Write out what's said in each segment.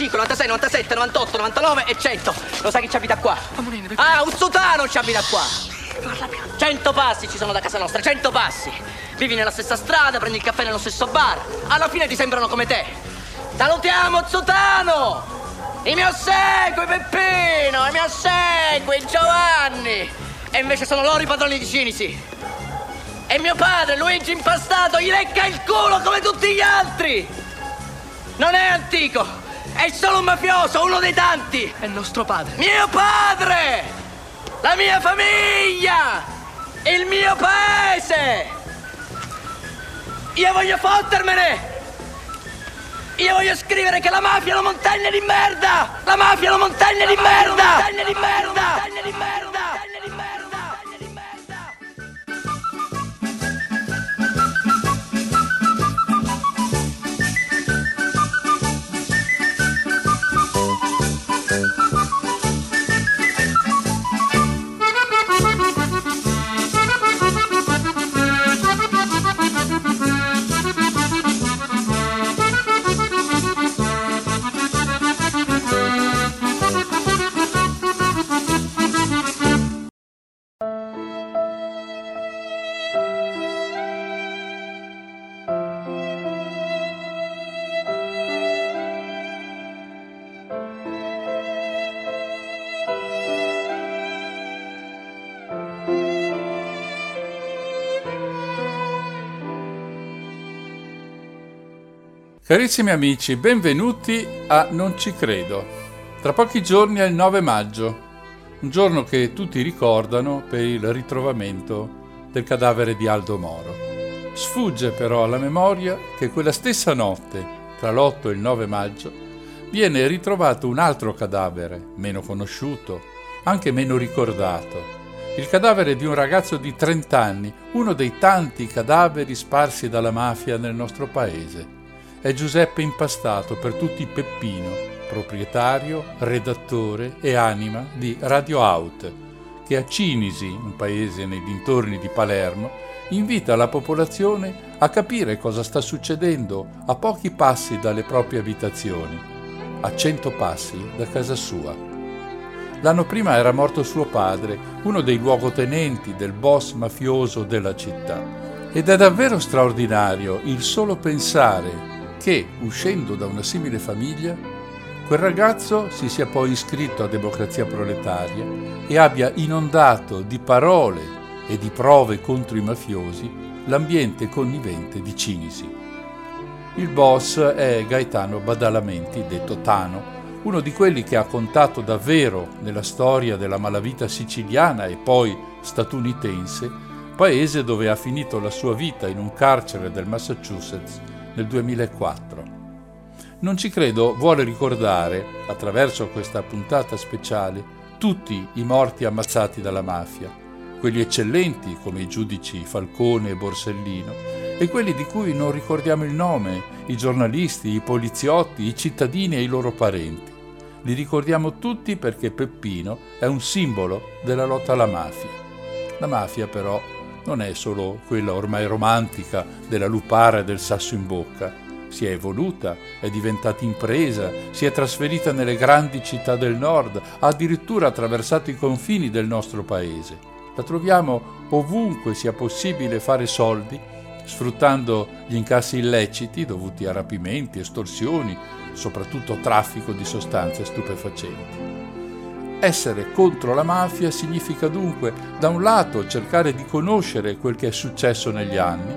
95, 96, 97, 98, 99 e 100. Lo sai chi ci abita qua? Ah, un sotano ci abita qua. 100 passi ci sono da casa nostra, 100 passi. Vivi nella stessa strada, prendi il caffè nello stesso bar. Alla fine ti sembrano come te. Salutiamo Zotano! I miei ossequi, Peppino! I miei ossequi, Giovanni! E invece sono loro i padroni di Cinisi. E mio padre, Luigi Impastato, gli lecca il culo come tutti gli altri! Non è antico! È solo un mafioso, uno dei tanti! È nostro padre. Mio padre! La mia famiglia! Il mio paese! Io voglio fottermene! Io voglio scrivere che la mafia è una montagna di merda! La mafia è una montagna di merda! Montagna di merda! Montagna di merda! Carissimi amici, benvenuti a Non ci credo. Tra pochi giorni è il 9 maggio, un giorno che tutti ricordano per il ritrovamento del cadavere di Aldo Moro. Sfugge però alla memoria che quella stessa notte, tra l'8 e il 9 maggio, viene ritrovato un altro cadavere, meno conosciuto, anche meno ricordato. Il cadavere di un ragazzo di 30 anni, uno dei tanti cadaveri sparsi dalla mafia nel nostro paese è Giuseppe Impastato, per tutti Peppino, proprietario, redattore e anima di Radio Out, che a Cinisi, un paese nei dintorni di Palermo, invita la popolazione a capire cosa sta succedendo a pochi passi dalle proprie abitazioni, a cento passi da casa sua. L'anno prima era morto suo padre, uno dei luogotenenti del boss mafioso della città. Ed è davvero straordinario il solo pensare che, uscendo da una simile famiglia, quel ragazzo si sia poi iscritto a Democrazia Proletaria e abbia inondato di parole e di prove contro i mafiosi l'ambiente connivente di Cinisi. Il boss è Gaetano Badalamenti, detto Tano, uno di quelli che ha contato davvero nella storia della malavita siciliana e poi statunitense, paese dove ha finito la sua vita in un carcere del Massachusetts nel 2004. Non ci credo vuole ricordare, attraverso questa puntata speciale, tutti i morti ammazzati dalla mafia, quelli eccellenti come i giudici Falcone e Borsellino, e quelli di cui non ricordiamo il nome, i giornalisti, i poliziotti, i cittadini e i loro parenti. Li ricordiamo tutti perché Peppino è un simbolo della lotta alla mafia. La mafia però non è solo quella ormai romantica della lupara e del sasso in bocca, si è evoluta, è diventata impresa, si è trasferita nelle grandi città del nord, ha addirittura attraversato i confini del nostro paese. La troviamo ovunque sia possibile fare soldi, sfruttando gli incassi illeciti dovuti a rapimenti, estorsioni, soprattutto traffico di sostanze stupefacenti. Essere contro la mafia significa dunque, da un lato, cercare di conoscere quel che è successo negli anni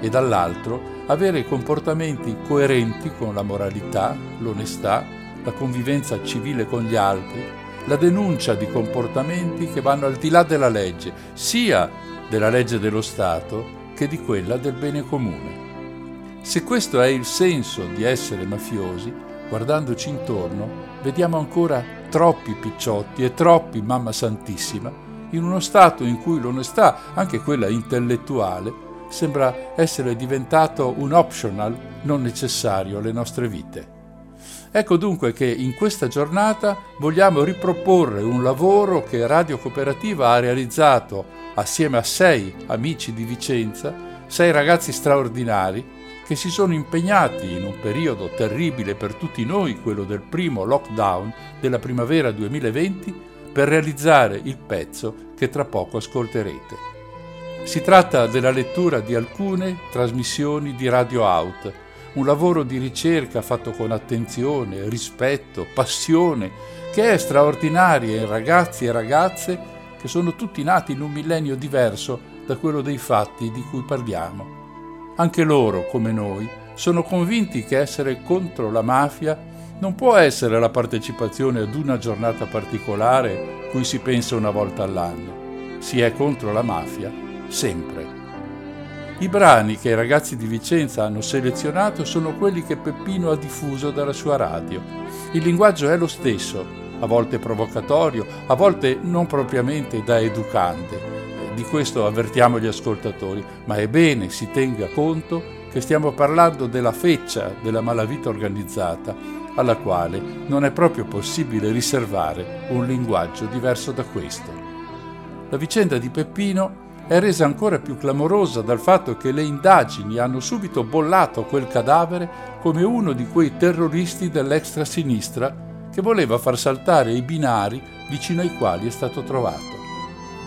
e dall'altro avere comportamenti coerenti con la moralità, l'onestà, la convivenza civile con gli altri, la denuncia di comportamenti che vanno al di là della legge, sia della legge dello Stato che di quella del bene comune. Se questo è il senso di essere mafiosi, guardandoci intorno, vediamo ancora troppi picciotti e troppi mamma santissima in uno stato in cui l'onestà, anche quella intellettuale, sembra essere diventato un optional non necessario alle nostre vite. Ecco dunque che in questa giornata vogliamo riproporre un lavoro che Radio Cooperativa ha realizzato assieme a sei amici di Vicenza, sei ragazzi straordinari che si sono impegnati in un periodo terribile per tutti noi, quello del primo lockdown della primavera 2020, per realizzare il pezzo che tra poco ascolterete. Si tratta della lettura di alcune trasmissioni di Radio Out, un lavoro di ricerca fatto con attenzione, rispetto, passione, che è straordinario in ragazzi e ragazze che sono tutti nati in un millennio diverso da quello dei fatti di cui parliamo. Anche loro, come noi, sono convinti che essere contro la mafia non può essere la partecipazione ad una giornata particolare cui si pensa una volta all'anno. Si è contro la mafia sempre. I brani che i ragazzi di Vicenza hanno selezionato sono quelli che Peppino ha diffuso dalla sua radio. Il linguaggio è lo stesso, a volte provocatorio, a volte non propriamente da educante. Di questo avvertiamo gli ascoltatori, ma è bene si tenga conto che stiamo parlando della feccia della malavita organizzata, alla quale non è proprio possibile riservare un linguaggio diverso da questo. La vicenda di Peppino è resa ancora più clamorosa dal fatto che le indagini hanno subito bollato quel cadavere come uno di quei terroristi dell'extra sinistra che voleva far saltare i binari vicino ai quali è stato trovato.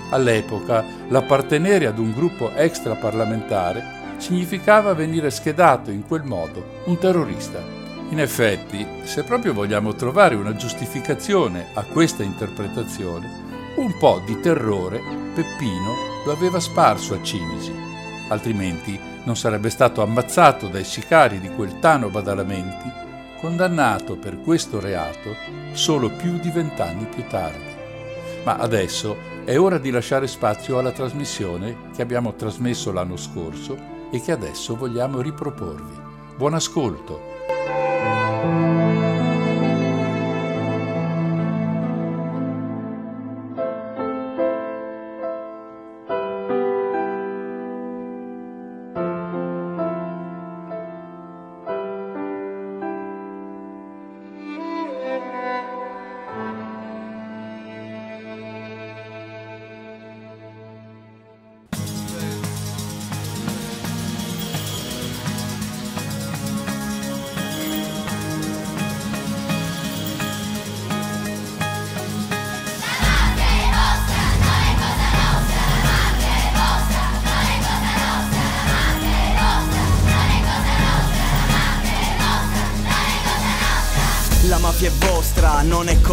All'epoca l'appartenere ad un gruppo extraparlamentare significava venire schedato in quel modo un terrorista. In effetti, se proprio vogliamo trovare una giustificazione a questa interpretazione, un po' di terrore Peppino lo aveva sparso a Cinisi, altrimenti non sarebbe stato ammazzato dai sicari di quel Tano Badalamenti, condannato per questo reato solo più di vent'anni più tardi. Ma adesso è ora di lasciare spazio alla trasmissione che abbiamo trasmesso l'anno scorso e che adesso vogliamo riproporvi. Buon ascolto!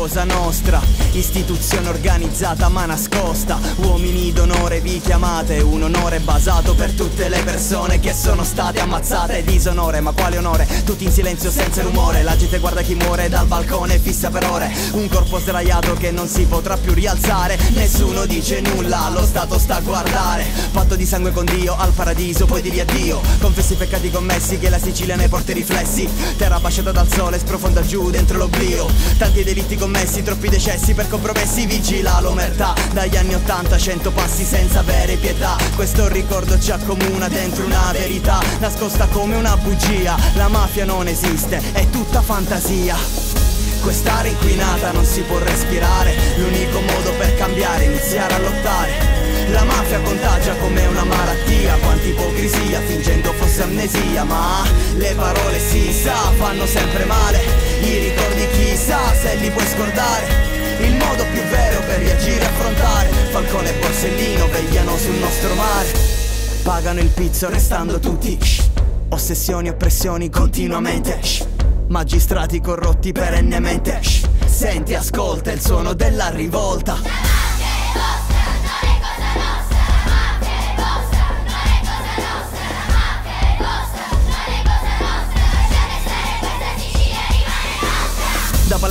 Cosa nostra Istituzione organizzata ma nascosta. Uomini d'onore vi chiamate Un onore basato per tutte le persone Che sono state ammazzate. Disonore, ma quale onore? Tutti in silenzio senza rumore. La gente guarda chi muore dal balcone fissa per ore. Un corpo sdraiato che non si potrà più rialzare. Nessuno dice nulla, lo Stato sta a guardare. Patto di sangue con Dio, al paradiso poi di addio. Confessi i peccati commessi che la Sicilia ne porta i riflessi. Terra basciata dal sole sprofonda giù dentro l'oblio. Tanti delitti commessi, troppi decessi per compromessi Vigila l'omertà. Dagli anni 80 cento passi senza avere pietà. Questo ricordo ci accomuna dentro una verità Nascosta come una bugia. La mafia non esiste, è tutta fantasia. Quest'area inquinata non si può respirare. L'unico modo per cambiare è iniziare a lottare. La mafia contagia come una malattia. Quanta ipocrisia fingendo fosse amnesia. Ma le parole si sa fanno sempre male. I ricordi chissà se li puoi scordare il modo più vero per reagire e affrontare Falcone e Borsellino vegliano sul nostro mare Pagano il pizzo restando tutti. Ossessioni, oppressioni continuamente shh. Magistrati corrotti perennemente. Senti, ascolta il suono della rivolta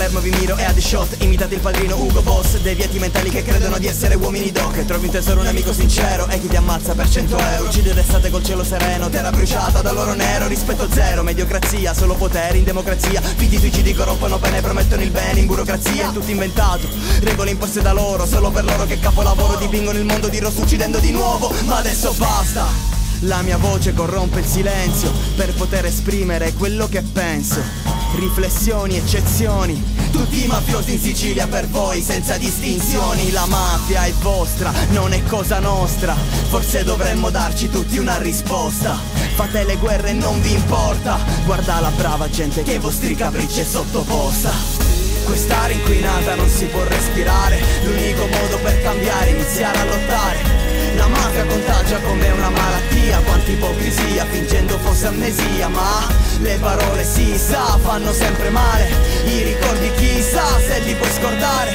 Palermo vi miro e a The Shot. Imitate il padrino Ugo Boss. Deviati mentali che credono di essere uomini doc. Trovi un tesoro un amico sincero E chi ti ammazza per 100 euro. Uccide d'estate col cielo sereno Terra bruciata dall'oro nero. Rispetto zero Mediocrazia Solo potere in democrazia. Fidi suicidi corrompono pene Promettono il bene in burocrazia. È tutto inventato Regole imposte da loro. Solo per loro che capolavoro Dipingono il mondo di rosso uccidendo di nuovo. Ma adesso basta. La mia voce corrompe il silenzio Per poter esprimere quello che penso Riflessioni, eccezioni. Tutti i mafiosi in Sicilia per voi senza distinzioni. La mafia è vostra, non è cosa nostra. Forse dovremmo darci tutti una risposta. Fate le guerre e non vi importa. Guarda la brava gente che ai vostri capricci è sottoposta. Quest'aria inquinata non si può respirare. L'unico modo per cambiare è iniziare a lottare Quanta ipocrisia fingendo fosse amnesia Ma le parole si sa fanno sempre male. I ricordi chissà se li puoi scordare.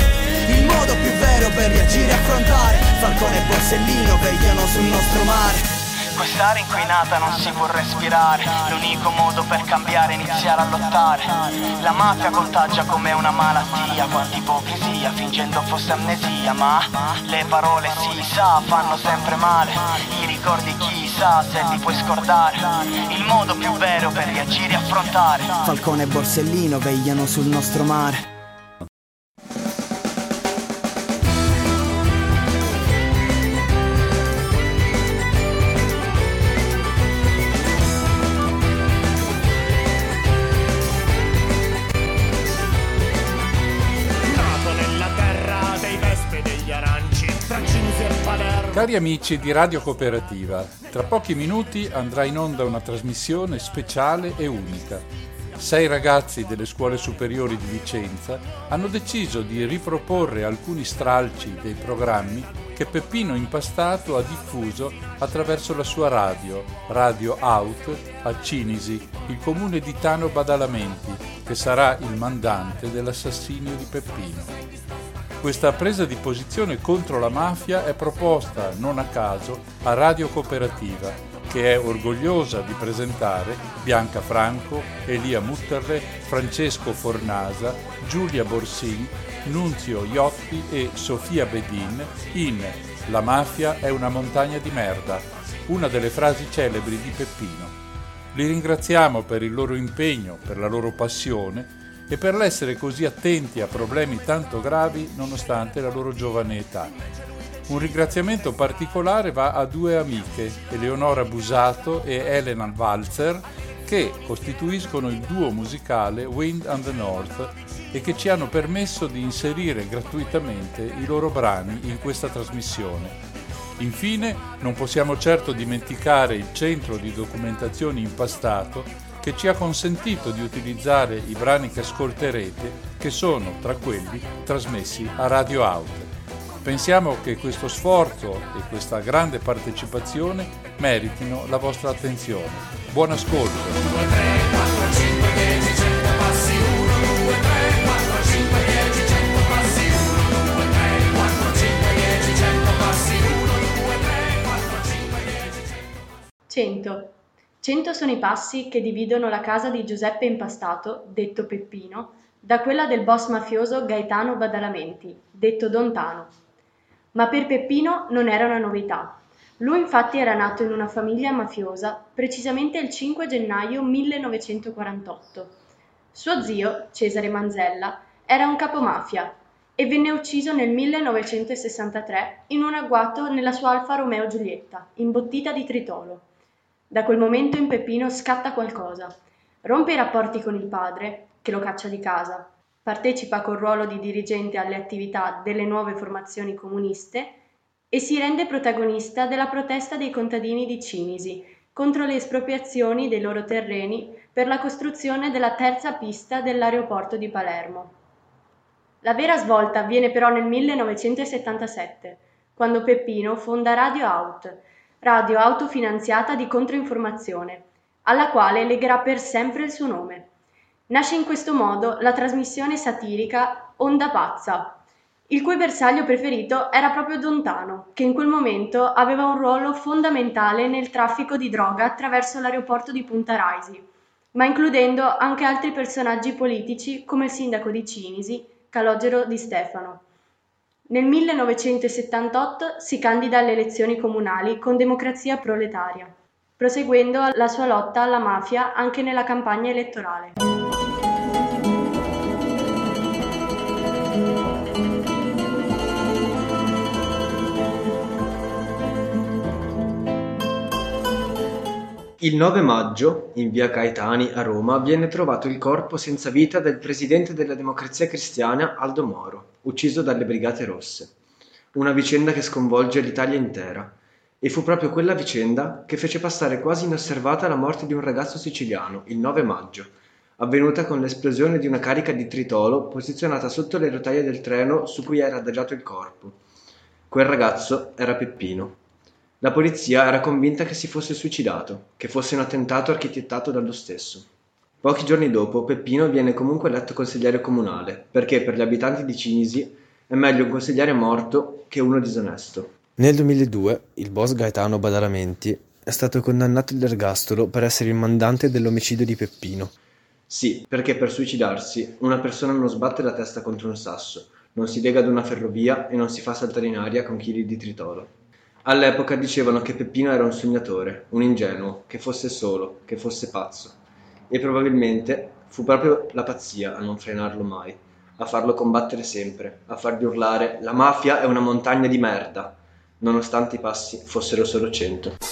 Il modo più vero per reagire e affrontare Falcone e Borsellino vegliano sul nostro mare Quest'aria inquinata non si può respirare. L'unico modo per cambiare è iniziare a lottare. La mafia contagia come una malattia Quanta ipocrisia fingendo fosse amnesia Ma le parole si sa fanno sempre male. I ricordi chissà se li puoi scordare. Il modo più vero per reagire e affrontare. Falcone e Borsellino vegliano sul nostro mare Cari amici di Radio Cooperativa, tra pochi minuti andrà in onda una trasmissione speciale e unica. Sei ragazzi delle scuole superiori di Vicenza hanno deciso di riproporre alcuni stralci dei programmi che Peppino Impastato ha diffuso attraverso la sua radio, Radio Out, a Cinisi, il comune di Tano Badalamenti, che sarà il mandante dell'assassinio di Peppino. Questa presa di posizione contro la mafia è proposta non a caso a Radio Cooperativa, che è orgogliosa di presentare Bianca Franco, Elia Mutterle, Francesco Fornasa, Giulia Borsin, Nunzio Iotti e Sofia Bedin in La mafia è una montagna di merda, una delle frasi celebri di Peppino. Li ringraziamo per il loro impegno, per la loro passione e per l'essere così attenti a problemi tanto gravi nonostante la loro giovane età. Un ringraziamento particolare va a due amiche, Eleonora Busato e Elena Walzer, che costituiscono il duo musicale Wind and the North e che ci hanno permesso di inserire gratuitamente i loro brani in questa trasmissione. Infine, non possiamo certo dimenticare il centro di documentazione impastato che ci ha consentito di utilizzare i brani che ascolterete, che sono tra quelli trasmessi a Radio Out. Pensiamo che questo sforzo e questa grande partecipazione meritino la vostra attenzione. Buon ascolto! Cento. Cento sono i passi che dividono la casa di Giuseppe Impastato, detto Peppino, da quella del boss mafioso Gaetano Badalamenti, detto Don Tano. Ma per Peppino non era una novità. Lui infatti era nato in una famiglia mafiosa precisamente il 5 gennaio 1948. Suo zio, Cesare Manzella, era un capomafia e venne ucciso nel 1963 in un agguato nella sua Alfa Romeo Giulietta, imbottita di tritolo. Da quel momento in Peppino scatta qualcosa. Rompe i rapporti con il padre, che lo caccia di casa. Partecipa col ruolo di dirigente alle attività delle nuove formazioni comuniste e si rende protagonista della protesta dei contadini di Cinisi contro le espropriazioni dei loro terreni per la costruzione della terza pista dell'aeroporto di Palermo. La vera svolta avviene però nel 1977, quando Peppino fonda Radio Out, radio autofinanziata di controinformazione, alla quale legherà per sempre il suo nome. Nasce in questo modo la trasmissione satirica Onda Pazza, il cui bersaglio preferito era proprio Dontano, che in quel momento aveva un ruolo fondamentale nel traffico di droga attraverso l'aeroporto di Punta Raisi, ma includendo anche altri personaggi politici come il sindaco di Cinisi, Calogero di Stefano. Nel 1978 si candida alle elezioni comunali con Democrazia Proletaria, proseguendo la sua lotta alla mafia anche nella campagna elettorale. Il 9 maggio, in via Caetani a Roma, viene trovato il corpo senza vita del presidente della Democrazia Cristiana Aldo Moro, ucciso dalle Brigate Rosse. Una vicenda che sconvolge l'Italia intera. E fu proprio quella vicenda che fece passare quasi inosservata la morte di un ragazzo siciliano, il 9 maggio, avvenuta con l'esplosione di una carica di tritolo posizionata sotto le rotaie del treno su cui era adagiato il corpo. Quel ragazzo era Peppino. La polizia era convinta che si fosse suicidato, che fosse un attentato architettato dallo stesso. Pochi giorni dopo Peppino viene comunque eletto consigliere comunale, perché per gli abitanti di Cinisi è meglio un consigliere morto che uno disonesto. Nel 2002 il boss Gaetano Badalamenti è stato condannato all'ergastolo per essere il mandante dell'omicidio di Peppino. Sì, perché per suicidarsi una persona non sbatte la testa contro un sasso, non si lega ad una ferrovia e non si fa saltare in aria con chili di tritolo. All'epoca dicevano che Peppino era un sognatore, un ingenuo, che fosse solo, che fosse pazzo. E probabilmente fu proprio la pazzia a non frenarlo mai, a farlo combattere sempre, a fargli urlare la mafia è una montagna di merda, nonostante i passi fossero solo cento.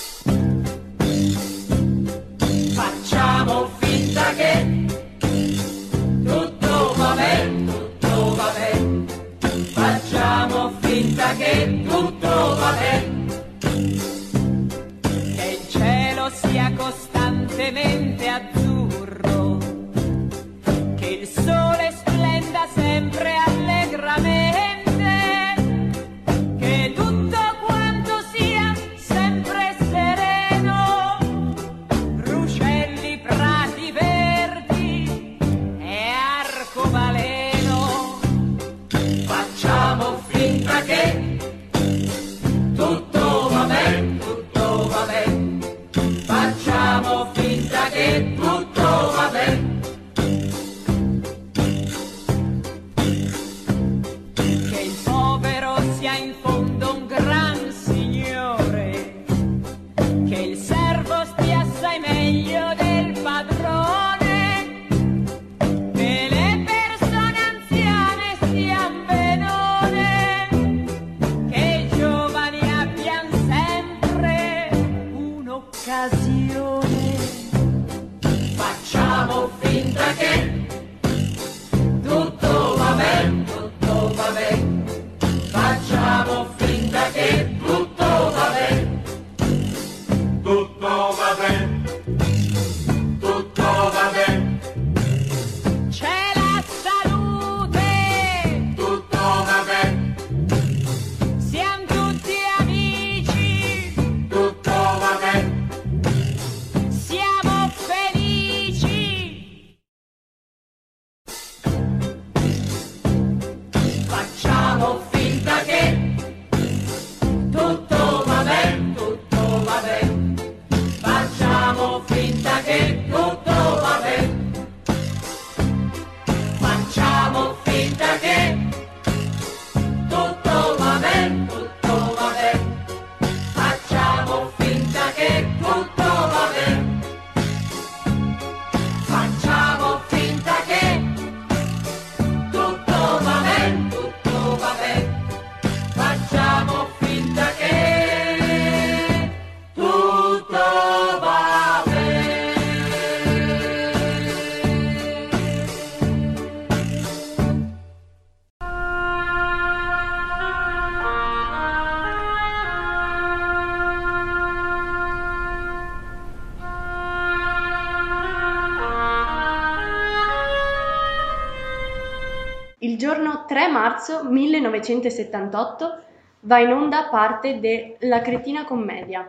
3 marzo 1978 va in onda parte de La cretina commedia,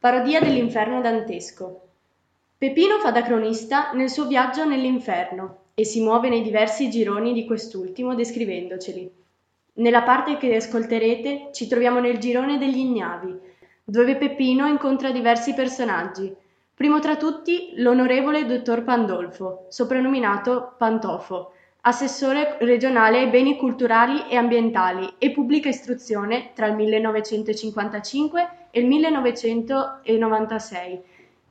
parodia dell'inferno dantesco. Peppino fa da cronista nel suo viaggio nell'inferno e si muove nei diversi gironi di quest'ultimo descrivendoceli. Nella parte che ascolterete ci troviamo nel girone degli ignavi, dove Peppino incontra diversi personaggi, primo tra tutti l'onorevole dottor Pandolfo, soprannominato Pantofo, assessore regionale ai beni culturali e ambientali e pubblica istruzione tra il 1955 e il 1996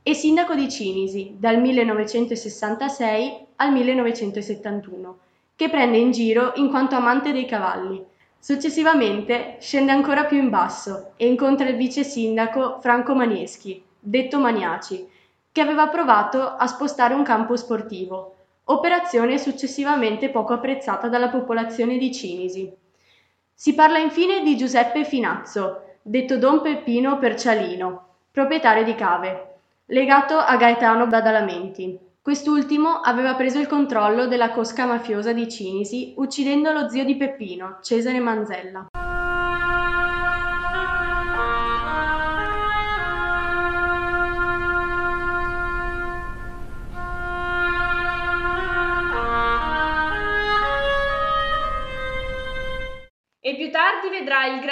e sindaco di Cinisi dal 1966 al 1971, che prende in giro in quanto amante dei cavalli. Successivamente scende ancora più in basso e incontra il vice sindaco Franco Manieschi, detto Maniaci, che aveva provato a spostare un campo sportivo, operazione successivamente poco apprezzata dalla popolazione di Cinisi. Si parla infine di Giuseppe Finazzo, detto Don Peppino Percialino, proprietario di cave, legato a Gaetano Badalamenti. Quest'ultimo aveva preso il controllo della cosca mafiosa di Cinisi, uccidendo lo zio di Peppino, Cesare Manzella.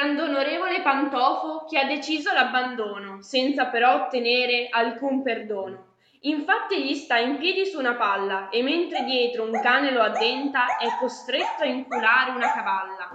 Grandonorevole Pantofo che ha deciso l'abbandono, senza però ottenere alcun perdono. Infatti egli sta in piedi su una palla e mentre dietro un cane lo addenta è costretto a inculare una cavalla.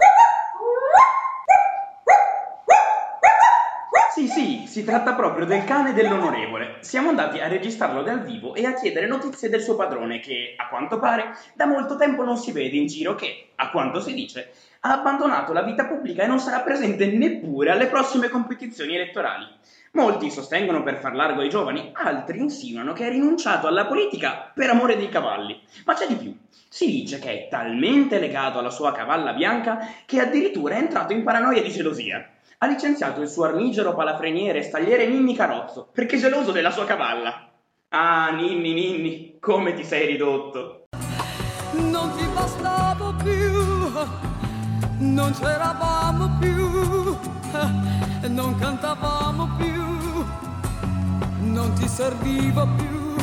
Sì, sì, si tratta proprio del cane dell'onorevole. Siamo andati a registrarlo dal vivo e a chiedere notizie del suo padrone che, a quanto pare, da molto tempo non si vede in giro che, a quanto si dice, ha abbandonato la vita pubblica e non sarà presente neppure alle prossime competizioni elettorali. Molti sostengono per far largo ai giovani, altri insinuano che ha rinunciato alla politica per amore dei cavalli. Ma c'è di più. Si dice che è talmente legato alla sua cavalla bianca che addirittura è entrato in paranoia di gelosia. Ha licenziato il suo armigero palafreniere e stagliere Ninni Carozzo perché geloso della sua cavalla. Ah, Ninni, Ninni, come ti sei ridotto. non ti bastavo più, non c'eravamo più, non cantavamo più, non ti servivo più.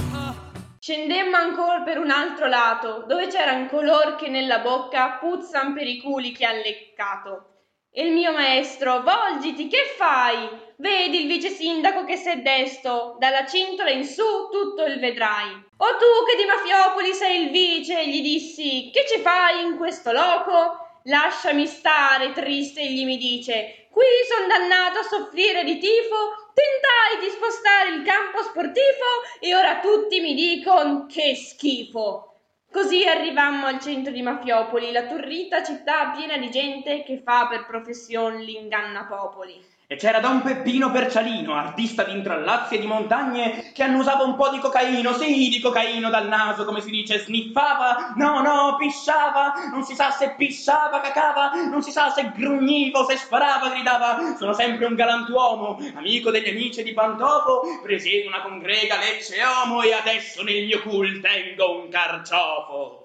Scendemmo ancora per un altro lato, dove c'eran color che nella bocca puzzan per i culi che han leccato. E il mio maestro, volgiti, che fai? Vedi il vice sindaco che s'è desto, dalla cintola in su tutto il vedrai. O tu che di Mafiopoli sei il vice, gli dissi, che ci fai in questo loco? Lasciami stare, triste, egli mi dice, qui son dannato a soffrire di tifo, tentai di spostare il campo sportivo e ora tutti mi dicon che schifo. Così arrivammo al centro di Mafiopoli, la turrita città piena di gente che fa per professione l'ingannapopoli. E c'era Don Peppino Percialino, artista di intrallazzi e di montagne, che annusava un po' di cocaino, sì, di cocaino dal naso, come si dice, sniffava, no, no, pisciava, non si sa se pisciava, cacava, non si sa se grugniva se sparava, gridava, sono sempre un galantuomo, amico degli amici di Pantofo, presiedo una congrega lecce omo e adesso nel mio cul tengo un carciofo.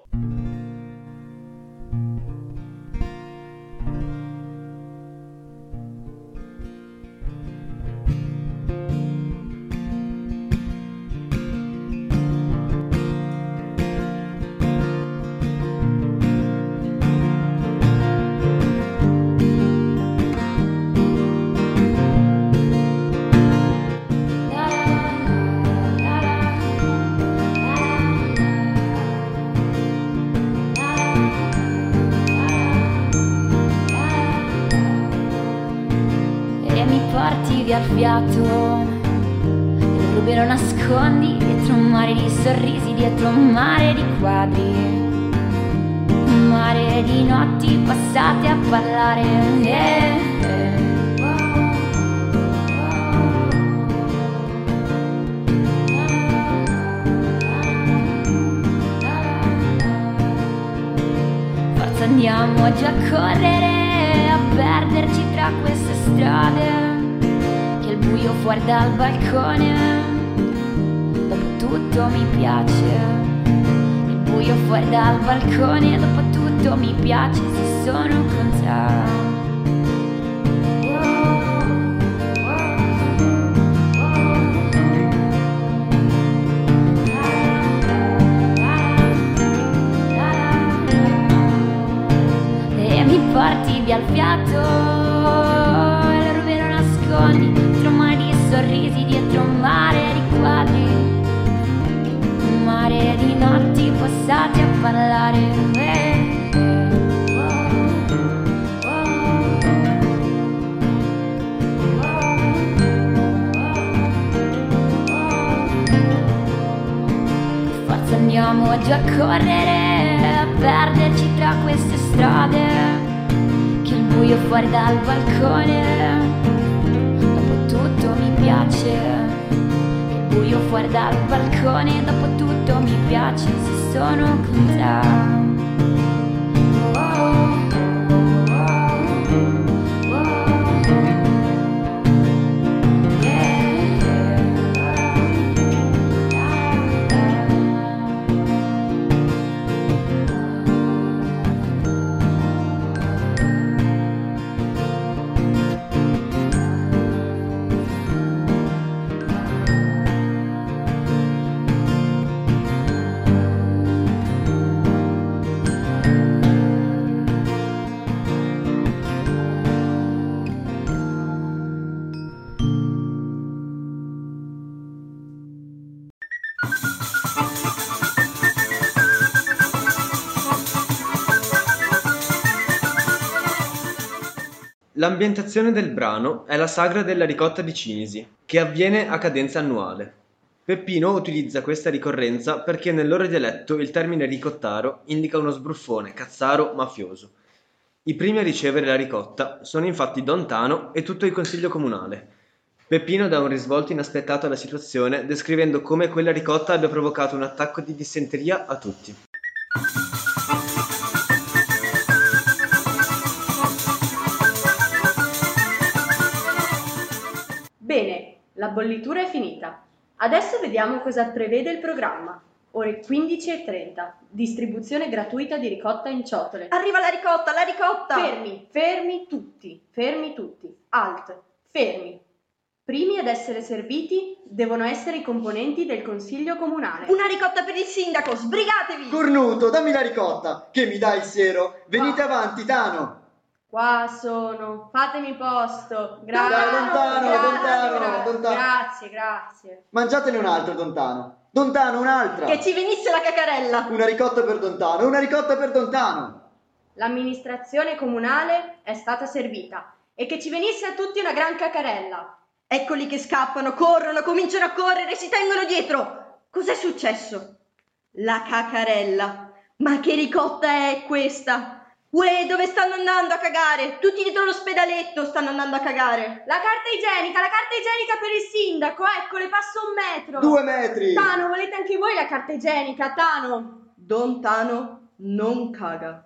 Via il fiato. Il rubi lo nascondi dietro un mare di sorrisi, dietro un mare di quadri. Un mare di notti passate a parlare. eh. Forza andiamo oggi a correre, a perderci tra queste strade. Buio fuori dal balcone, dopo tutto mi piace. Il buio fuori dal balcone, dopo tutto mi piace se sono con te. E mi porti via il fiato passate a parlare Eh, Forza andiamo giù a correre, a perderci tra queste strade, che il buio fuori dal balcone, dopo tutto mi piace, il buio fuori dal balcone, dopo tutto mi piace se sono con L'ambientazione del brano è la sagra della ricotta di Cinisi, che avviene a cadenza annuale. Peppino utilizza questa ricorrenza perché nel loro dialetto il termine ricottaro indica uno sbruffone, cazzaro, mafioso. I primi a ricevere la ricotta sono infatti Don Tano e tutto il consiglio comunale. Peppino dà un risvolto inaspettato alla situazione descrivendo come quella ricotta abbia provocato un attacco di dissenteria a tutti. La bollitura è finita. Adesso vediamo cosa prevede il programma. Ore 15.30. Distribuzione gratuita di ricotta in ciotole. Arriva la ricotta, la ricotta! Fermi, fermi tutti, fermi tutti. Alt, fermi. Primi ad essere serviti devono essere i componenti del consiglio comunale. Una ricotta per il sindaco, sbrigatevi! Cornuto, dammi la ricotta, che mi dai il sero. Venite avanti, Tano. Qua sono, fatemi posto. Grazie. Lontano, grazie, lontano, grazie, lontano. grazie, grazie. Mangiatene un altro, Dontano. Dontano, un'altra. Che ci venisse la cacarella! Una ricotta per Dontano, una ricotta per Dontano. L'amministrazione comunale è stata servita e che ci venisse a tutti una gran cacarella. Eccoli che scappano, corrono, cominciano a correre, si tengono dietro. Cos'è successo? La cacarella. Ma che ricotta è questa? Uè, dove stanno andando a cagare? Tutti dietro l'ospedaletto stanno andando a cagare. La carta igienica, la carta igienica per il sindaco, ecco, le passo un metro. Due metri. Tano, volete anche voi la carta igienica, Tano? Don Tano non caga.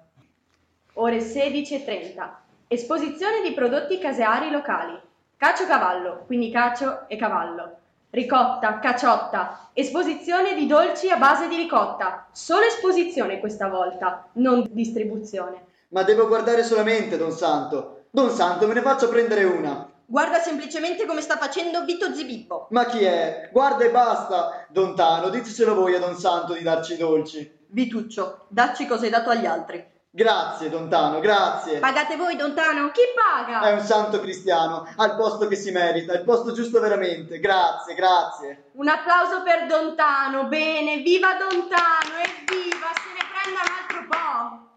Ore 16.30. Esposizione di prodotti caseari locali. Cacio cavallo, quindi cacio e cavallo. Ricotta, caciotta. Esposizione di dolci a base di ricotta. Solo esposizione questa volta, non distribuzione. Ma devo guardare solamente, Don Santo. Don Santo, me ne faccio prendere una. Guarda semplicemente come sta facendo Vito Zibippo. Ma chi è? Guarda e basta. Dontano, ditecelo voi a Don Santo di darci i dolci. Vituccio, dacci cosa hai dato agli altri. Grazie, Dontano, grazie. Pagate voi, Don Tano? Chi paga? È un santo cristiano, ha il posto che si merita, il posto giusto veramente. Grazie, grazie. Un applauso per Dontano, bene, viva Dontano, evviva, se ne prenda un altro po'.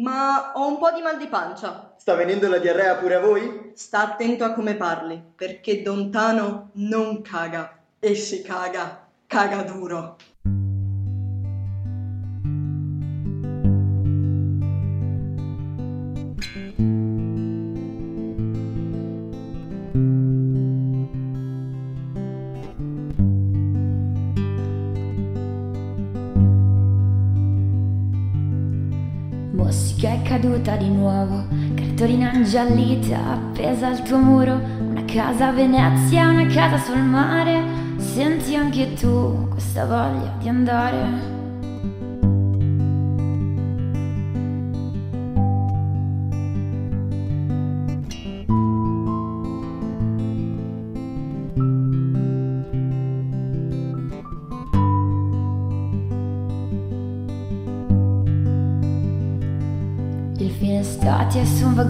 Ma ho un po' di mal di pancia. Sta venendo la diarrea pure a voi? Sta attento a come parli, perché Don Tano non caga. E si caga, caga duro. Cartolina ingiallita appesa al tuo muro, una casa a Venezia, una casa sul mare, senti anche tu questa voglia di andare.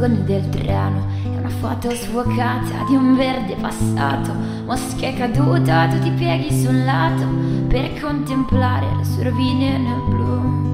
E su un vagone del treno. È una foto svuotata di un verde passato. Mosca è caduta, tu ti pieghi sul lato Per contemplare le sue rovine nel blu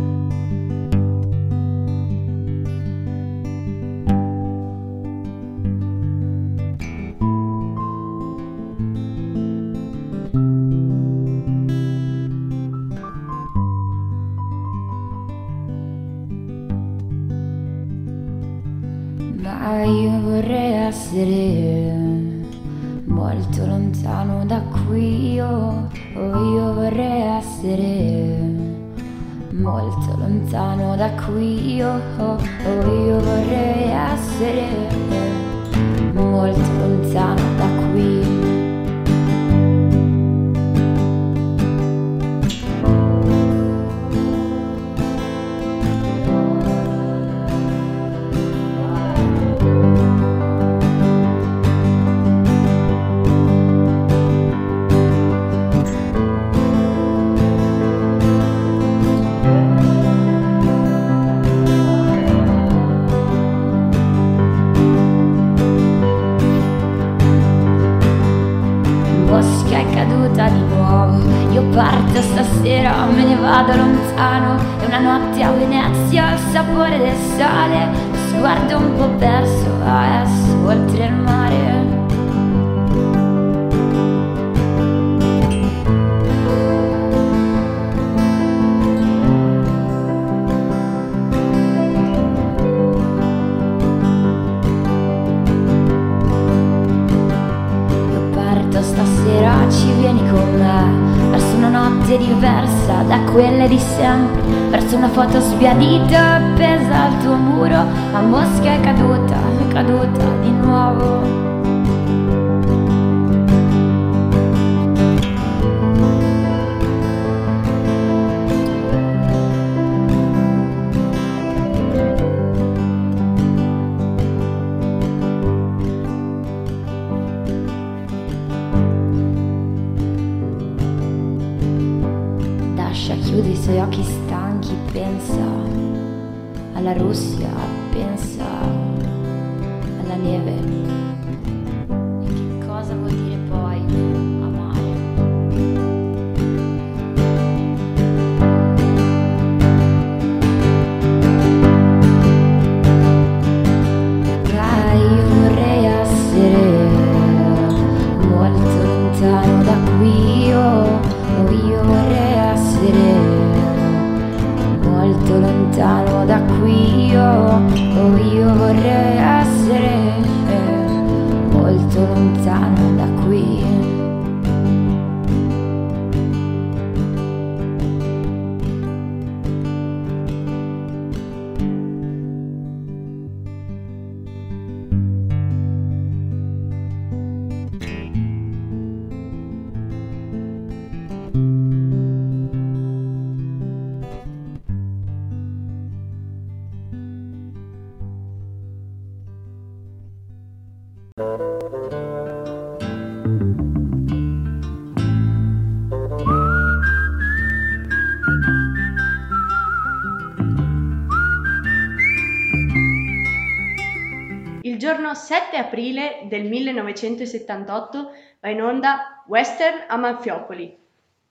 7 aprile del 1978 va in onda Western a Manfiopoli.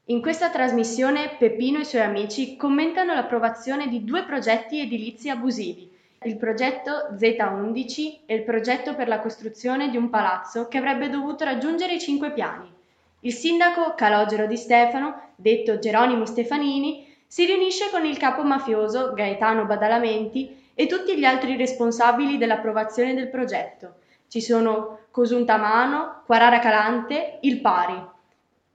In questa trasmissione Peppino e i suoi amici commentano l'approvazione di due progetti edilizi abusivi, il progetto Z11 e il progetto per la costruzione di un palazzo che avrebbe dovuto raggiungere i cinque piani. Il sindaco Calogero di Stefano, detto Geronimo Stefanini, si riunisce con il capo mafioso Gaetano Badalamenti e tutti gli altri responsabili dell'approvazione del progetto. Ci sono Cosuntamano, Quarara Calante, il Pari.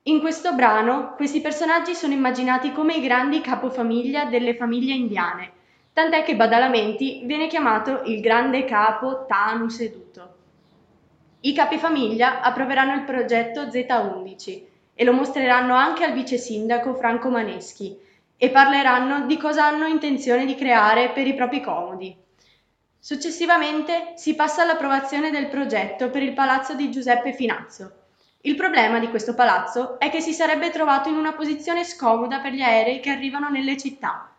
In questo brano questi personaggi sono immaginati come i grandi capofamiglia delle famiglie indiane, tant'è che Badalamenti viene chiamato il grande capo Tanu seduto. I capifamiglia approveranno il progetto Z11 e lo mostreranno anche al vice sindaco Franco Maneschi e parleranno di cosa hanno intenzione di creare per i propri comodi. Successivamente si passa all'approvazione del progetto per il palazzo di Giuseppe Finazzo. Il problema di questo palazzo è che si sarebbe trovato in una posizione scomoda per gli aerei che arrivano nelle città.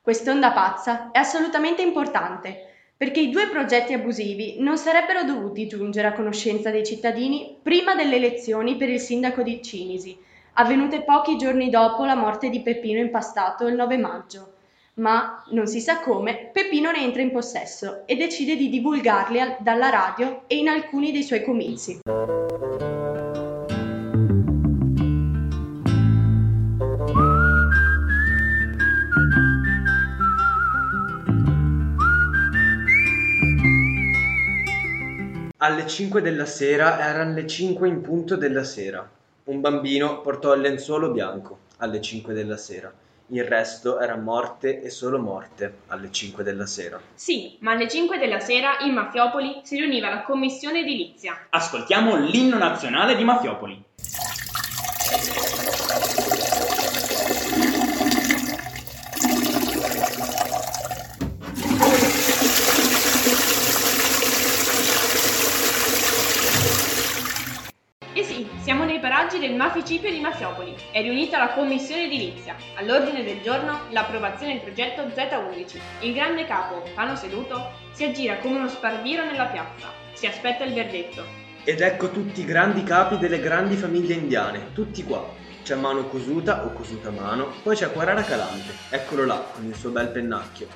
Quest'onda pazza è assolutamente importante perché i due progetti abusivi non sarebbero dovuti giungere a conoscenza dei cittadini prima delle elezioni per il sindaco di Cinisi, avvenute pochi giorni dopo la morte di Peppino Impastato il 9 maggio. Ma, non si sa come, Peppino ne entra in possesso e decide di divulgarli al- dalla radio e in alcuni dei suoi comizi. Alle 5 della sera erano le 5 in punto della sera. Un bambino portò il lenzuolo bianco alle 5 della sera. Il resto era morte e solo morte alle 5 della sera. Sì, ma alle 5 della sera in Mafiopoli si riuniva la commissione edilizia. Ascoltiamo l'inno nazionale di Mafiopoli. E sì, siamo del Maficipio di Mafiopoli. È riunita la commissione edilizia. All'ordine del giorno l'approvazione del progetto Z11. Il grande capo, Tano seduto, si aggira come uno sparbiro nella piazza. Si aspetta il verdetto. Ed ecco tutti i grandi capi delle grandi famiglie indiane, tutti qua. C'è Mano Cosuta o Cosuta Mano, poi c'è Quarara Calante, eccolo là con il suo bel pennacchio.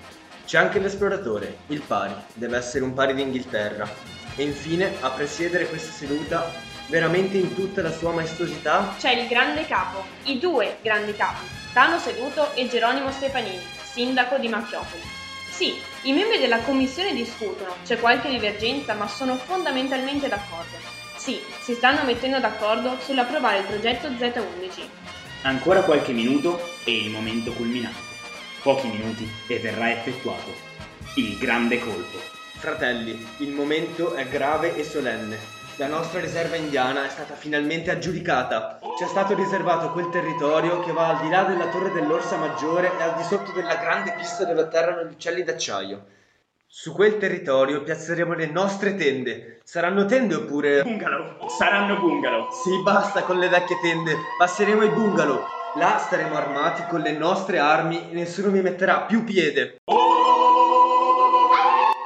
C'è anche l'esploratore, il pari, deve essere un pari d'Inghilterra. E infine, a presiedere questa seduta, veramente in tutta la sua maestosità, C'è il grande capo, i due grandi capi, Tano seduto e Geronimo Stefanini, sindaco di Mafiopoli. Sì, i membri della commissione discutono, c'è qualche divergenza, ma sono fondamentalmente d'accordo. Sì, si stanno mettendo d'accordo sull'approvare il progetto Z11. Ancora qualche minuto e il momento culminante. Pochi minuti e verrà effettuato. Il grande colpo. Fratelli, il momento è grave e solenne. La nostra riserva indiana è stata finalmente aggiudicata. Ci è stato riservato quel territorio che va al di là della torre dell'Orsa Maggiore e al di sotto della grande pista dove atterrano gli uccelli d'acciaio. Su quel territorio piazzeremo le nostre tende. Saranno tende oppure... Bungalow. Saranno bungalow. Sì, basta con le vecchie tende. Passeremo ai bungalow. Là staremo armati con le nostre armi e nessuno mi metterà più piede.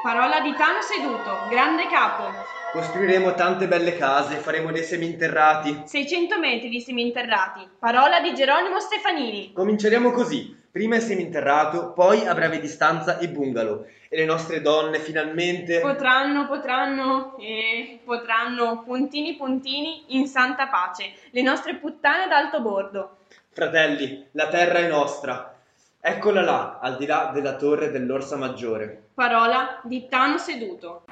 Parola di Tano seduto, grande capo. Costruiremo tante belle case, faremo dei seminterrati. 600 metri di seminterrati. Parola di Geronimo Stefanini. Cominceremo così. Prima il seminterrato, poi a breve distanza i bungalow. E le nostre donne finalmente... Potranno, potranno, eh, potranno, puntini puntini, in santa pace, le nostre puttane d'alto bordo. Fratelli, la terra è nostra. Eccola là, al di là della torre dell'Orsa Maggiore. Parola di Tano seduto.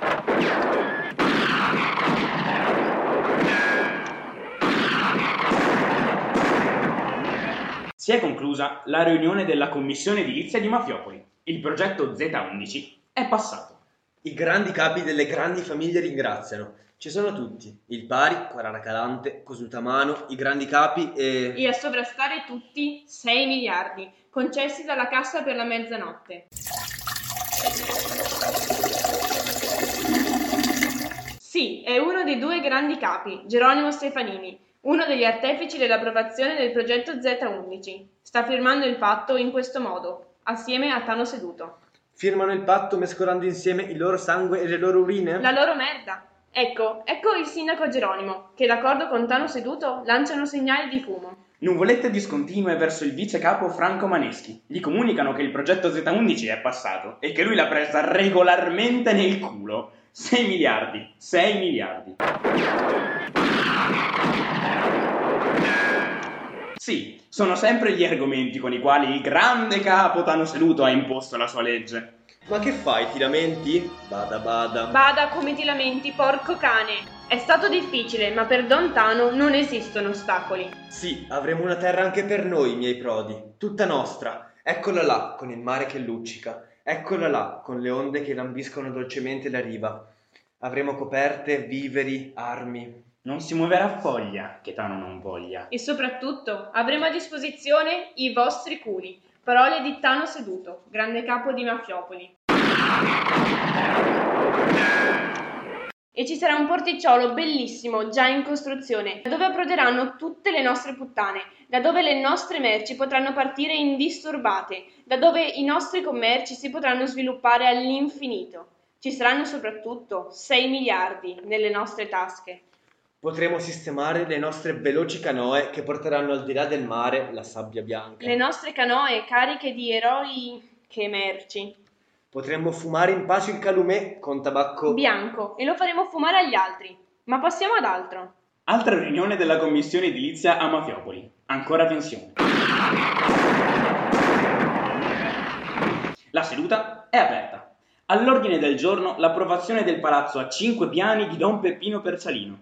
Si è conclusa la riunione della commissione edilizia di Mafiopoli. Il progetto Z11 è passato. I grandi capi delle grandi famiglie ringraziano. Ci sono tutti. Il Pari, Quarara Calante, Cosutamano, i grandi capi e... E a sovrastare tutti 6 miliardi, concessi dalla cassa per la mezzanotte. Sì, è uno dei due grandi capi, Geronimo Stefanini, uno degli artefici dell'approvazione del progetto Z11. Sta firmando il patto in questo modo, assieme a Tano Seduto. Firmano il patto mescolando insieme il loro sangue e le loro urine? La loro merda. Ecco, ecco il sindaco Geronimo, che d'accordo con Tano Seduto lanciano segnali di fumo. Nuvolette discontinue verso il vice capo Franco Maneschi. Gli comunicano che il progetto Z11 è passato e che lui l'ha presa regolarmente nel culo. 6 miliardi, 6 miliardi. Sì, sono sempre gli argomenti con i quali il grande capo Tano Seduto ha imposto la sua legge. Ma che fai, ti lamenti? Bada bada. Bada come ti lamenti, porco cane. È stato difficile, ma per Don Tano non esistono ostacoli. Sì, avremo una terra anche per noi, miei prodi, tutta nostra. Eccola là, con il mare che luccica. Eccola là, con le onde che lambiscono dolcemente la riva. Avremo coperte, viveri, armi. Non si muoverà foglia che Tano non voglia. E soprattutto avremo a disposizione i vostri culi. Parole di Tano Seduto, grande capo di Mafiopoli. E ci sarà un porticciolo bellissimo già in costruzione, da dove approderanno tutte le nostre puttane, da dove le nostre merci potranno partire indisturbate, da dove i nostri commerci si potranno sviluppare all'infinito. Ci saranno soprattutto 6 miliardi nelle nostre tasche. Potremo sistemare le nostre veloci canoe che porteranno al di là del mare la sabbia bianca. Le nostre canoe cariche di eroi che merci. Potremmo fumare in pace il calumet con tabacco Bianco e lo faremo fumare agli altri. Ma passiamo ad altro. Altra riunione della commissione edilizia a Mafiopoli. Ancora tensione. La seduta è aperta. All'ordine del giorno l'approvazione del palazzo a cinque piani di Don Peppino Percialino.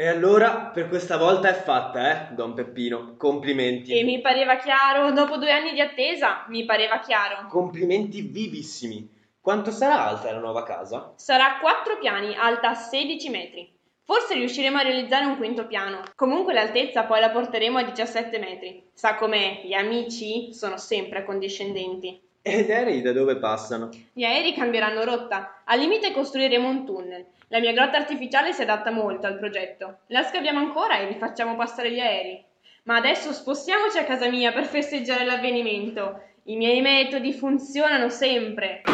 E allora per questa volta è fatta, eh, Don Peppino. Complimenti. E mi pareva chiaro, dopo due anni di attesa, mi pareva chiaro. Complimenti vivissimi. Quanto sarà alta la nuova casa? Sarà quattro piani, alta 16 metri. Forse riusciremo a realizzare un quinto piano. Comunque l'altezza poi la porteremo a 17 metri. Sa com'è, gli amici sono sempre accondiscendenti. E gli aerei da dove passano? Gli aerei cambieranno rotta. Al limite costruiremo un tunnel. La mia grotta artificiale si adatta molto al progetto. La scaviamo ancora e vi facciamo passare gli aerei. Ma adesso spostiamoci a casa mia per festeggiare l'avvenimento. I miei metodi funzionano sempre.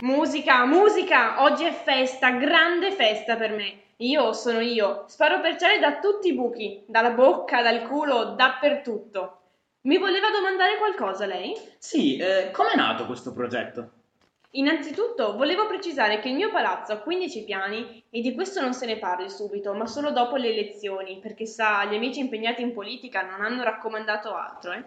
Musica, musica! Oggi è festa, grande festa per me. Io sono io. Sparo perciale da tutti i buchi, dalla bocca, dal culo, dappertutto. Mi voleva domandare qualcosa lei? Sì, eh, com'è nato questo progetto? Innanzitutto volevo precisare che il mio palazzo ha 15 piani e di questo non se ne parli subito, ma solo dopo le elezioni, perché sa, gli amici impegnati in politica non hanno raccomandato altro, eh.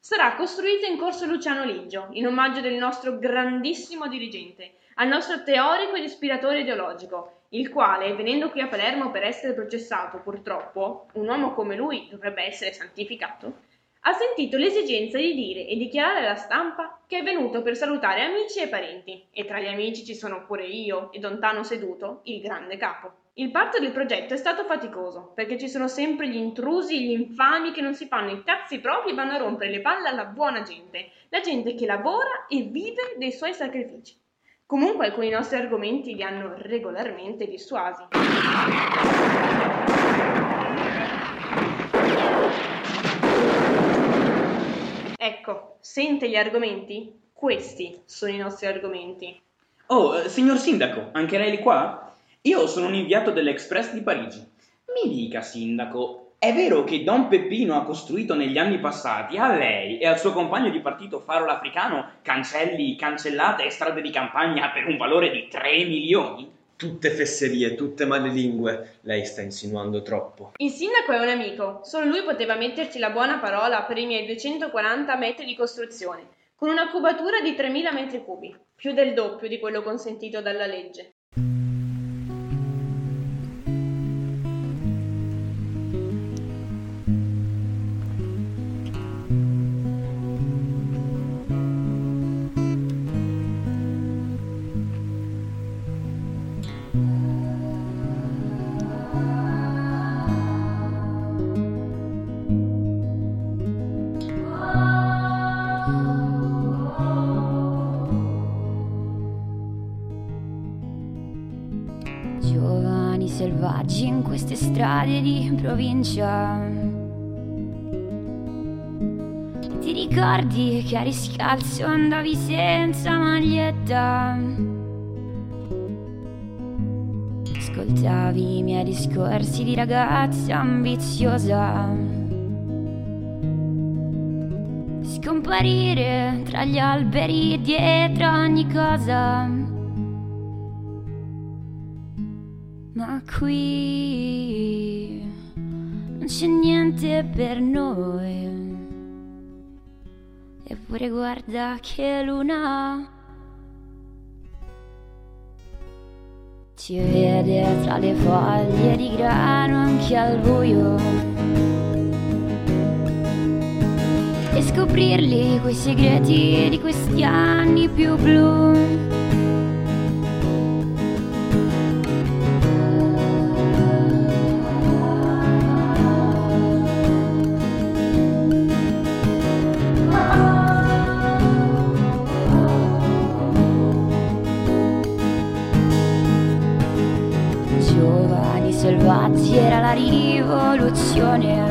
Sarà costruito in corso Luciano Liggio, in omaggio del nostro grandissimo dirigente, al nostro teorico ed ispiratore ideologico, il quale, venendo qui a Palermo per essere processato, purtroppo, un uomo come lui dovrebbe essere santificato, ha sentito l'esigenza di dire e dichiarare alla stampa che è venuto per salutare amici e parenti, e tra gli amici ci sono pure io e Don Tano seduto, il grande capo. Il parto del progetto è stato faticoso, perché ci sono sempre gli intrusi, gli infami che non si fanno i cazzi propri e vanno a rompere le palle alla buona gente, la gente che lavora e vive dei suoi sacrifici. Comunque alcuni nostri argomenti li hanno regolarmente dissuasi. Ecco, sente gli argomenti? Questi sono i nostri argomenti. Oh, eh, signor sindaco, anche lei è qua? Io sono un inviato dell'Express di Parigi. Mi dica, sindaco, è vero che Don Peppino ha costruito negli anni passati a lei e al suo compagno di partito Faro l'Africano cancelli, cancellate e strade di campagna per un valore di 3 milioni? Tutte fesserie, tutte malelingue. Lei sta insinuando troppo. Il sindaco è un amico, solo lui poteva metterci la buona parola per i miei 240 metri di costruzione, con una cubatura di 3000 metri cubi, più del doppio di quello consentito dalla legge. Strade di provincia. Ti ricordi che eri scalzo andavi senza maglietta? Ascoltavi i miei discorsi di ragazza ambiziosa. Scomparire tra gli alberi dietro ogni cosa. Ma qui c'è niente per noi. Eppure guarda che luna ci vede tra le foglie di grano anche al buio. E scoprirli quei segreti di questi anni più blu. Rivoluzione.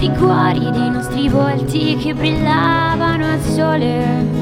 I cuori dei nostri volti che brillavano al sole.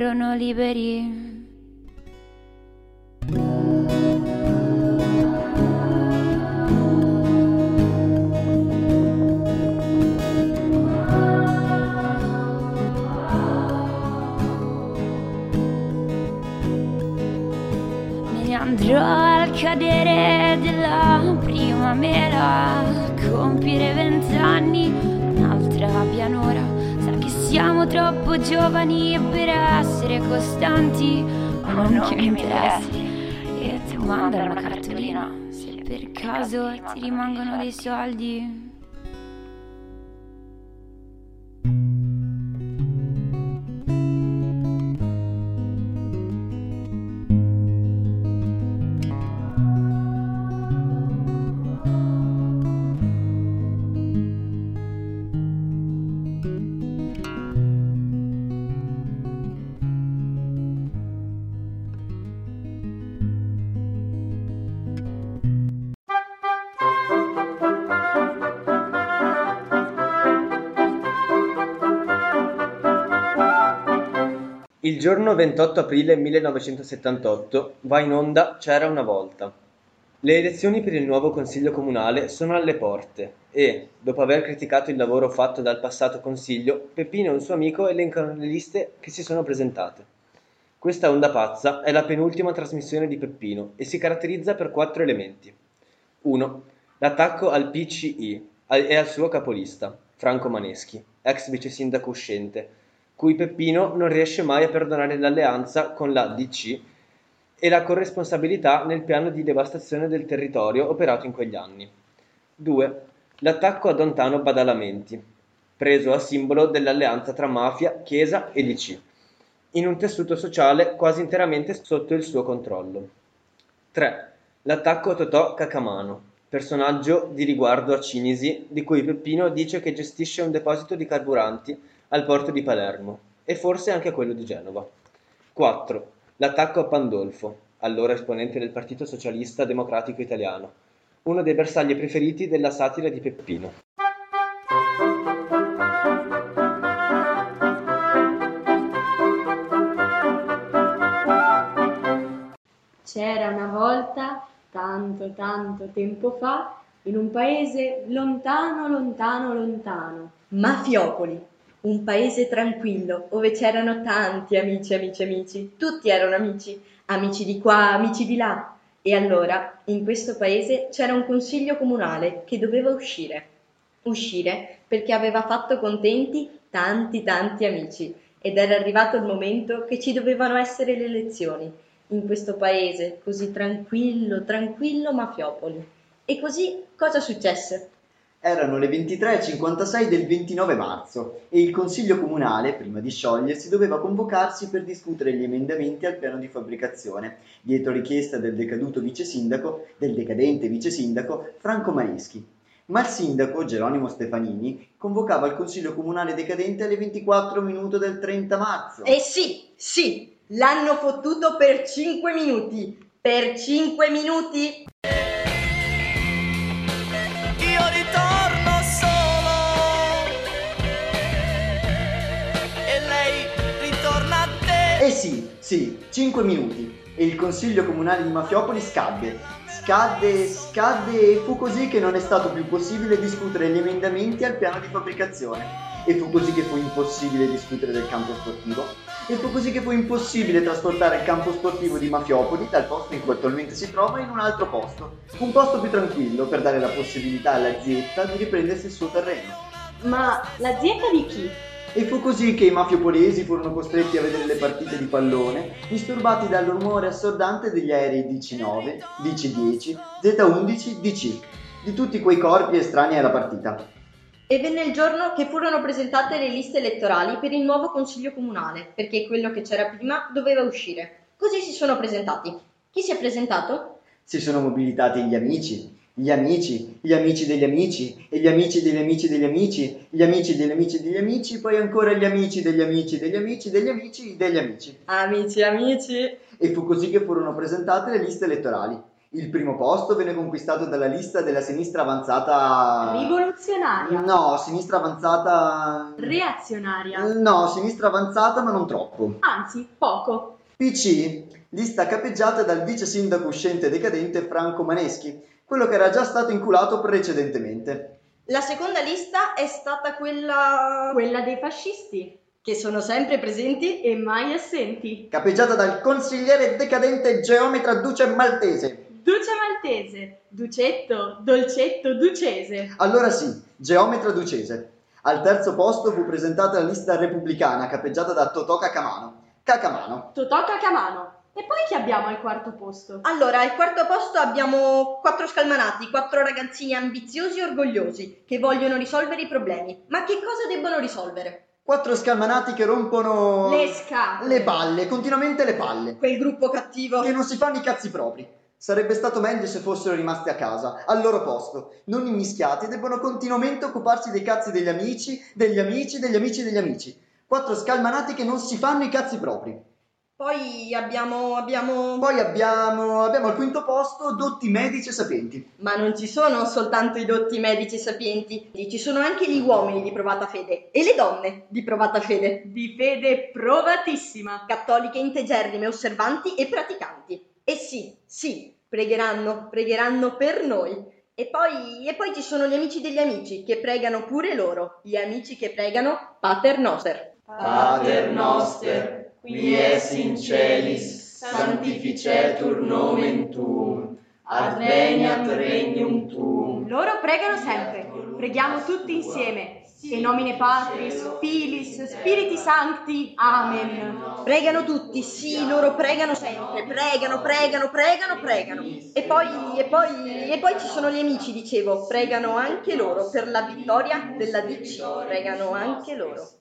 Corrono liberi. Andrò al cadere della primavera compiere vent'anni un'altra pianura sa che siamo troppo giovani essere costanti ma non che mi interessi. e ti mandano una cartolina se per caso ti rimangono dei soldi Il giorno 28 aprile 1978 va in onda C'era una volta. Le elezioni per il nuovo consiglio comunale sono alle porte e, dopo aver criticato il lavoro fatto dal passato consiglio, Peppino e un suo amico elencano le liste che si sono presentate. Questa onda pazza è la penultima trasmissione di Peppino e si caratterizza per quattro elementi. 1. L'attacco al PCI e al suo capolista, Franco Maneschi, ex vice sindaco uscente, cui Peppino non riesce mai a perdonare l'alleanza con la DC e la corresponsabilità nel piano di devastazione del territorio operato in quegli anni. 2. L'attacco a Dontano Badalamenti, preso a simbolo dell'alleanza tra mafia, chiesa e DC, in un tessuto sociale quasi interamente sotto il suo controllo. 3. L'attacco a Totò Cacamano, personaggio di riguardo a Cinisi, di cui Peppino dice che gestisce un deposito di carburanti al porto di Palermo e forse anche a quello di Genova. 4. L'attacco a Pandolfo, allora esponente del Partito Socialista Democratico Italiano, uno dei bersagli preferiti della satira di Peppino. C'era una volta, tanto tanto tempo fa, in un paese lontano, lontano, lontano. Mafiopoli, un paese tranquillo dove c'erano tanti amici, amici, amici. Tutti erano amici, amici di qua, amici di là. E allora in questo paese c'era un consiglio comunale che doveva uscire. Uscire perché aveva fatto contenti tanti, tanti amici. Ed era arrivato il momento che ci dovevano essere le elezioni in questo paese così tranquillo, tranquillo Mafiopoli. E così cosa successe? Erano le 23.56 del 29 marzo e il Consiglio Comunale, prima di sciogliersi, doveva convocarsi per discutere gli emendamenti al piano di fabbricazione, dietro richiesta del decaduto vice sindaco, del decadente vice sindaco Franco Maneschi. Ma il sindaco, Geronimo Stefanini, convocava il Consiglio Comunale decadente alle 24 minuti del 30 marzo. E sì, sì, l'hanno fottuto per 5 minuti. Per 5 minuti? Eh sì, sì, 5 minuti. E il Consiglio Comunale di Mafiopoli scadde. Scadde, scadde e fu così che non è stato più possibile discutere gli emendamenti al piano di fabbricazione. E fu così che fu impossibile discutere del campo sportivo. E fu così che fu impossibile trasportare il campo sportivo di Mafiopoli dal posto in cui attualmente si trova in un altro posto. Un posto più tranquillo per dare la possibilità all'azienda di riprendersi il suo terreno. Ma l'azienda di chi? E fu così che i mafiopolesi furono costretti a vedere le partite di pallone, disturbati dal rumore assordante degli aerei DC-9, DC-10, Z-11, DC. di tutti quei corpi estranei alla partita. E venne il giorno che furono presentate le liste elettorali per il nuovo consiglio comunale, perché quello che c'era prima doveva uscire. Così si sono presentati. Chi si è presentato? Si sono mobilitati gli amici, gli amici, gli amici degli amici, e gli amici degli amici degli amici, gli amici degli amici degli amici, poi ancora gli amici degli amici degli amici degli amici degli amici. Amici, amici. E fu così che furono presentate le liste elettorali. Il primo posto venne conquistato dalla lista della sinistra avanzata... Rivoluzionaria. No, sinistra avanzata... Reazionaria. No, sinistra avanzata ma non troppo. Anzi, poco. PC, lista capeggiata dal vice sindaco uscente e decadente Franco Maneschi, quello che era già stato inculato precedentemente. La seconda lista è stata quella... Quella dei fascisti. Che sono sempre presenti E mai assenti. Capeggiata dal consigliere decadente geometra Duce Maltese. Duce Maltese. Ducetto, dolcetto, ducese. Allora sì, geometra ducese. Al terzo posto fu presentata la lista repubblicana capeggiata da Totò Cacamano. Cacamano. Totò Cacamano. E poi chi abbiamo al quarto posto? Allora, al quarto posto abbiamo quattro scalmanati, quattro ragazzini ambiziosi e orgogliosi che vogliono risolvere i problemi. Ma che cosa debbono risolvere? Quattro scalmanati che rompono... Le scatole. Le palle, continuamente le palle. Quel gruppo cattivo. Che non si fanno i cazzi propri. Sarebbe stato meglio se fossero rimasti a casa, al loro posto, non immischiati, debbono continuamente occuparsi dei cazzi degli amici, degli amici, degli amici, degli amici. Quattro scalmanati che non si fanno i cazzi propri. Poi abbiamo, abbiamo... Poi abbiamo, abbiamo al quinto posto dotti medici e sapienti. Ma non ci sono soltanto i dotti medici sapienti, ci sono anche gli uomini di provata fede e le donne di provata fede. Di fede provatissima. Cattoliche integerrime, osservanti e praticanti. E sì, sì, pregheranno, pregheranno per noi. E poi, e poi ci sono gli amici degli amici che pregano pure loro, gli amici che pregano Pater Noster. Pater noster, qui es in celis, sanctificetur nomen tuum, adveniat regnum tuum. Loro pregano sempre. Preghiamo tutti insieme. In nomine Patris, Filis, Spiriti Sancti. Amen. Pregano tutti, sì, loro pregano sempre, pregano, pregano, pregano, pregano. E poi, e poi, e poi ci sono gli amici, dicevo, pregano anche loro per la vittoria della DC, pregano anche loro.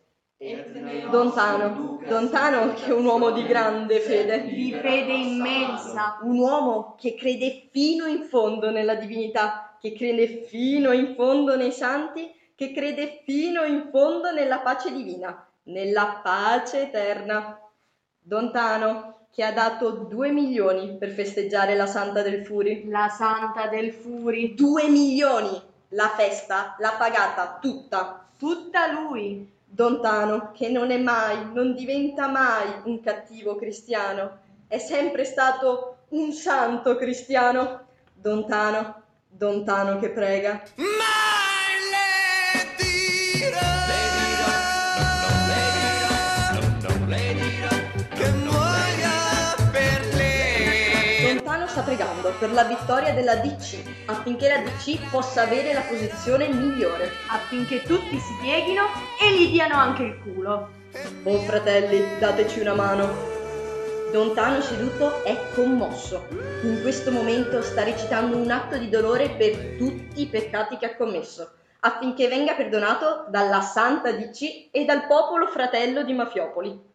Dontano, Dontano che è un uomo di grande fede. Di fede immensa. Un uomo che crede fino in fondo nella divinità, che crede fino in fondo nei santi, che crede fino in fondo nella pace divina, nella pace eterna. Dontano che ha dato due milioni per festeggiare la Santa del Furi. La Santa del Furi. Due milioni! La festa l'ha pagata tutta. Tutta lui. Dontano, che non è mai, non diventa mai un cattivo cristiano, è sempre stato un santo cristiano. Dontano, Dontano che prega. Dontano pregando per la vittoria della DC, affinché la DC possa avere la posizione migliore. Affinché tutti si pieghino e gli diano anche il culo. Oh fratelli, dateci una mano. Dontano seduto è commosso. In questo momento sta recitando un atto di dolore per tutti i peccati che ha commesso, affinché venga perdonato dalla Santa DC e dal popolo fratello di Mafiopoli.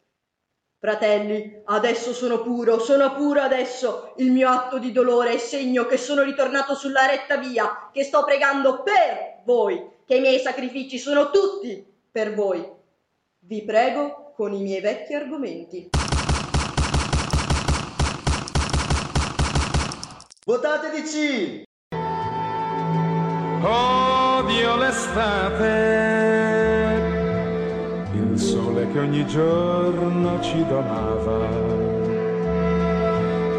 Fratelli, adesso sono puro, sono puro adesso. Il mio atto di dolore è segno che sono ritornato sulla retta via, che sto pregando per voi, che i miei sacrifici sono tutti per voi. Vi prego con i miei vecchi argomenti. Votate DC! Odio l'estate, che ogni giorno ci donava,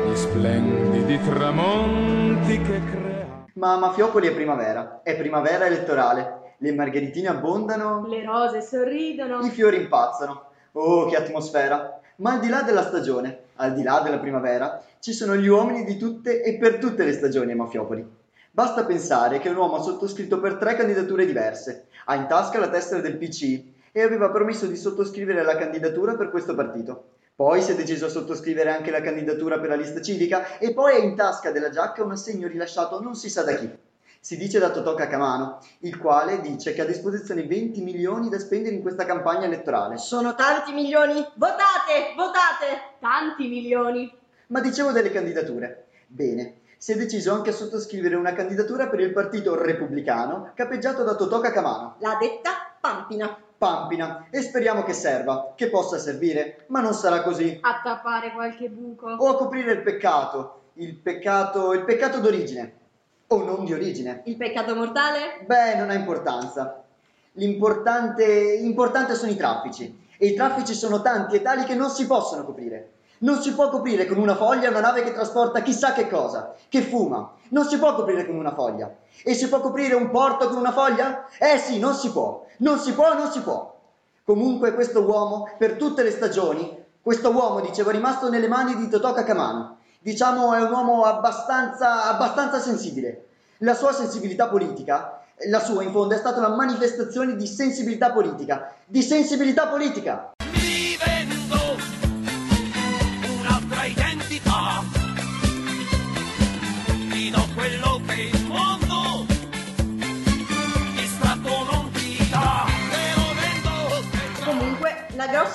gli splendidi tramonti che crea. Ma Mafiopoli è primavera, è primavera elettorale. Le margheritine abbondano, Le rose sorridono. i fiori impazzano. Oh, che atmosfera! Ma al di là della stagione, al di là della primavera, ci sono gli uomini di tutte e per tutte le stagioni a Mafiopoli. Basta pensare che un uomo ha sottoscritto per tre candidature diverse, ha in tasca la tessera del PC e aveva promesso di sottoscrivere la candidatura per questo partito. Poi si è deciso a sottoscrivere anche la candidatura per la lista civica e poi ha in tasca della giacca un assegno rilasciato non si sa da chi. Si dice da Totò Cacamano, il quale dice che ha a disposizione 20 milioni da spendere in questa campagna elettorale. Sono tanti milioni! Votate! Votate! Tanti milioni! Ma dicevo delle candidature. Bene, si è deciso anche a sottoscrivere una candidatura per il partito repubblicano capeggiato da Totò Cacamano. L'ha detta Pampina. Pampina, e speriamo che serva, che possa servire, ma non sarà così. A tappare qualche buco. O a coprire il peccato, il peccato, il peccato d'origine, o non di origine. Il peccato mortale? Beh, non ha importanza. L'importante importante sono i traffici. E i traffici sono tanti e tali che non si possono coprire. Non si può coprire con una foglia una nave che trasporta chissà che cosa, che fuma. Non si può coprire con una foglia. E si può coprire un porto con una foglia? Eh sì, non si può. Non si può, non si può. Comunque questo uomo, per tutte le stagioni, questo uomo, dicevo, è rimasto nelle mani di Totò Cacamano. Diciamo è un uomo abbastanza, abbastanza sensibile. La sua sensibilità politica, la sua in fondo, è stata una manifestazione di sensibilità politica. Di sensibilità politica!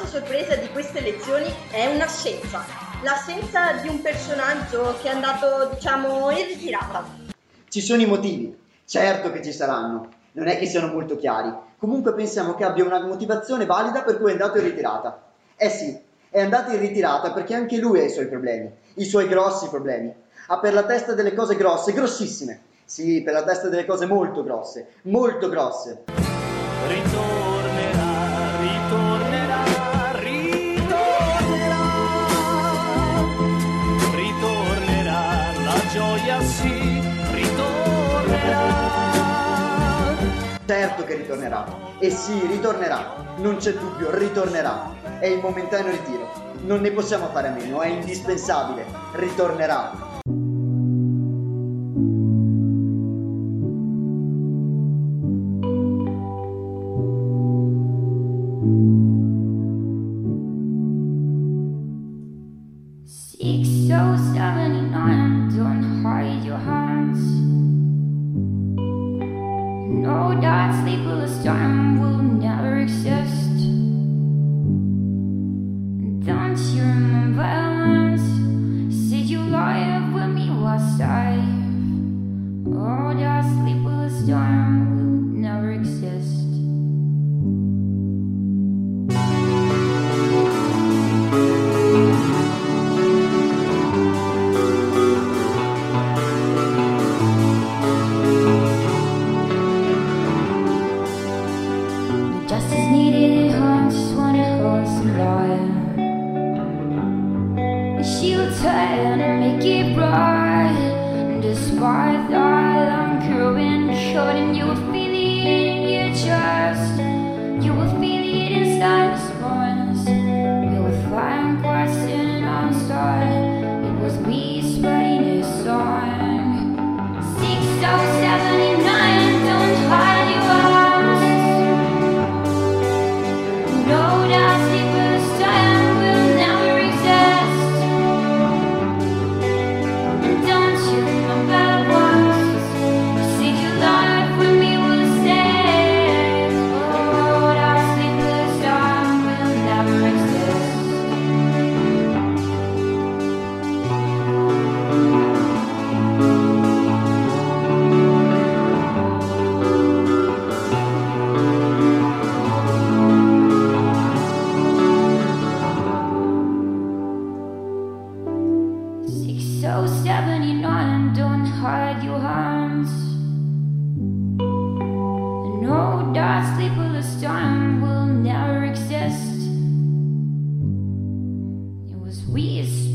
Grossa sorpresa di queste elezioni è un'assenza. L'assenza di un personaggio che è andato, diciamo, in ritirata. Ci sono i motivi, certo che ci saranno, non è che siano molto chiari. Comunque pensiamo che abbia una motivazione valida per cui è andato in ritirata. Eh sì, è andato in ritirata perché anche lui ha i suoi problemi, i suoi grossi problemi. Ha per la testa delle cose grosse, grossissime. Sì, per la testa delle cose molto grosse, molto grosse. ritornerà, Certo che ritornerà. E sì, ritornerà. Non c'è dubbio, ritornerà. È il momentaneo ritiro. Non ne possiamo fare a meno, è indispensabile. Ritornerà.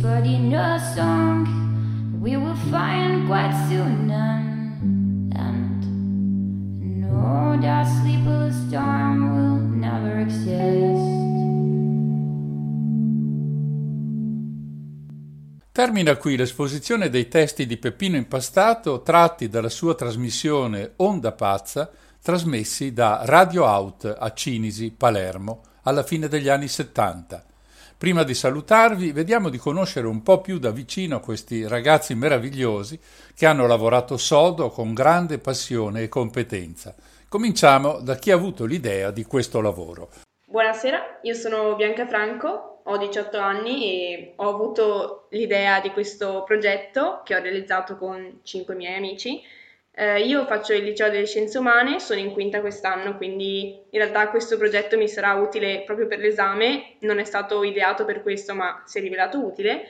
Whispered in a song we will find quite soon, and, and no, that sleepless time will never exist. Termina qui l'esposizione dei testi di Peppino Impastato tratti dalla sua trasmissione Onda Pazza, trasmessi da Radio Out a Cinisi, Palermo, alla fine degli anni 70. Prima di salutarvi, vediamo di conoscere un po' più da vicino questi ragazzi meravigliosi che hanno lavorato sodo con grande passione e competenza. Cominciamo da chi ha avuto l'idea di questo lavoro. Buonasera, io sono Bianca Franco, ho 18 anni e ho avuto l'idea di questo progetto che ho realizzato con 5 miei amici eh, io faccio il liceo delle scienze umane, sono in quinta quest'anno, quindi in realtà questo progetto mi sarà utile proprio per l'esame, non è stato ideato per questo, ma si è rivelato utile.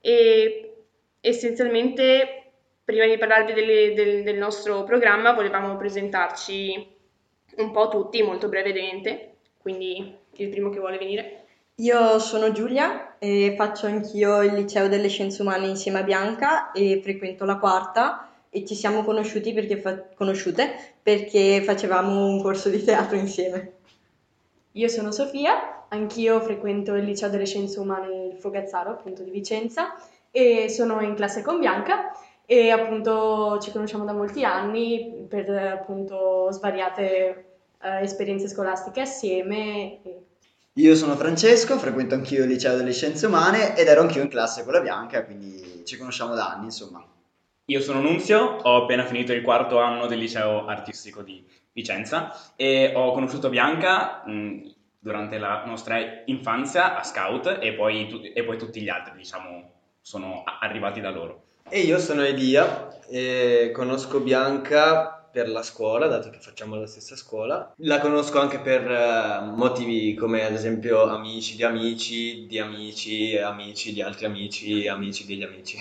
E essenzialmente, prima di parlarvi delle, del, del nostro programma, volevamo presentarci un po' tutti, molto brevemente, quindi il primo che vuole venire. Io sono Giulia e faccio anch'io il liceo delle scienze umane insieme a Bianca e frequento la quarta e ci siamo conosciuti perché fa- conosciute perché facevamo un corso di teatro insieme. Io sono Sofia, anch'io frequento il liceo delle scienze umane il Fogazzaro, appunto di Vicenza, e sono in classe con Bianca e appunto ci conosciamo da molti anni per appunto svariate eh, esperienze scolastiche assieme. E... Io sono Francesco, frequento anch'io il liceo delle scienze umane ed ero anch'io in classe con la Bianca, quindi ci conosciamo da anni, insomma. Io sono Nunzio, ho appena finito il quarto anno del liceo artistico di Vicenza e ho conosciuto Bianca mh, durante la nostra infanzia a Scout e poi, tu- e poi tutti gli altri, diciamo, sono arrivati da loro. E io sono Elia e conosco Bianca per la scuola, dato che facciamo la stessa scuola. La conosco anche per uh, motivi come ad esempio amici di amici, di amici, amici di altri amici, amici degli amici.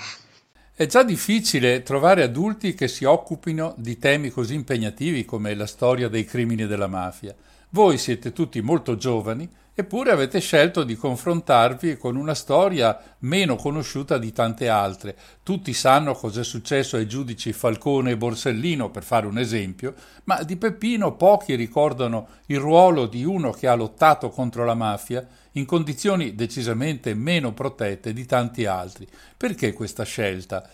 È già difficile trovare adulti che si occupino di temi così impegnativi come la storia dei crimini della mafia. Voi siete tutti molto giovani, eppure avete scelto di confrontarvi con una storia meno conosciuta di tante altre. Tutti sanno cos'è successo ai giudici Falcone e Borsellino, per fare un esempio, ma di Peppino pochi ricordano il ruolo di uno che ha lottato contro la mafia in condizioni decisamente meno protette di tanti altri. Perché questa scelta?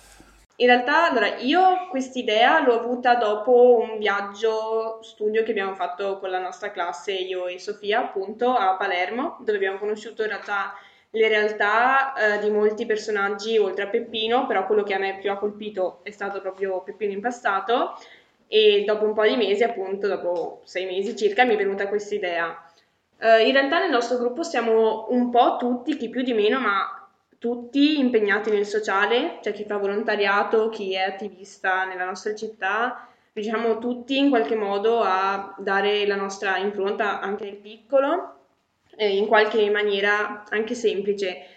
In realtà, allora, io quest'idea l'ho avuta dopo un viaggio studio che abbiamo fatto con la nostra classe, io e Sofia, appunto, a Palermo, dove abbiamo conosciuto in realtà le realtà eh, di molti personaggi oltre a Peppino, però quello che a me più ha colpito è stato proprio Peppino impastato e dopo un po' di mesi, appunto, dopo sei mesi circa, mi è venuta questa idea. Uh, in realtà nel nostro gruppo siamo un po' tutti, chi più di meno, ma tutti impegnati nel sociale, cioè chi fa volontariato, chi è attivista nella nostra città, riusciamo tutti in qualche modo a dare la nostra impronta anche nel piccolo, eh, in qualche maniera anche semplice.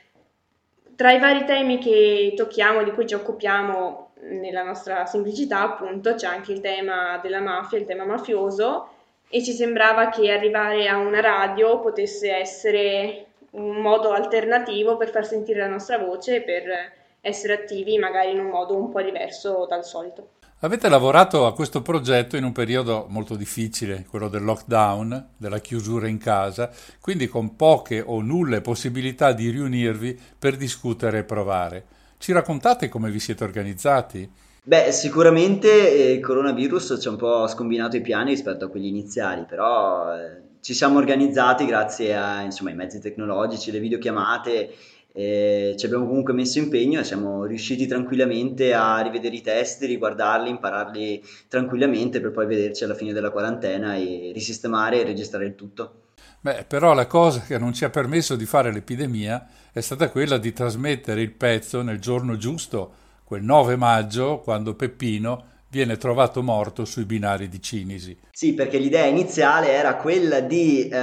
Tra i vari temi che tocchiamo, di cui ci occupiamo nella nostra semplicità, appunto, c'è anche il tema della mafia, il tema mafioso, e ci sembrava che arrivare a una radio potesse essere un modo alternativo per far sentire la nostra voce e per essere attivi magari in un modo un po' diverso dal solito. Avete lavorato a questo progetto in un periodo molto difficile, quello del lockdown, della chiusura in casa, quindi con poche o nulle possibilità di riunirvi per discutere e provare. Ci raccontate come vi siete organizzati? Beh, sicuramente eh, il coronavirus ci ha un po' scombinato i piani rispetto a quelli iniziali, però eh, ci siamo organizzati grazie a, insomma, ai mezzi tecnologici, le videochiamate, eh, ci abbiamo comunque messo impegno e siamo riusciti tranquillamente a rivedere i test, riguardarli, impararli tranquillamente per poi vederci alla fine della quarantena e risistemare e registrare il tutto. Beh, però la cosa che non ci ha permesso di fare l'epidemia è stata quella di trasmettere il pezzo nel giorno giusto quel 9 maggio, quando Peppino viene trovato morto sui binari di Cinisi. Sì, perché l'idea iniziale era quella di eh,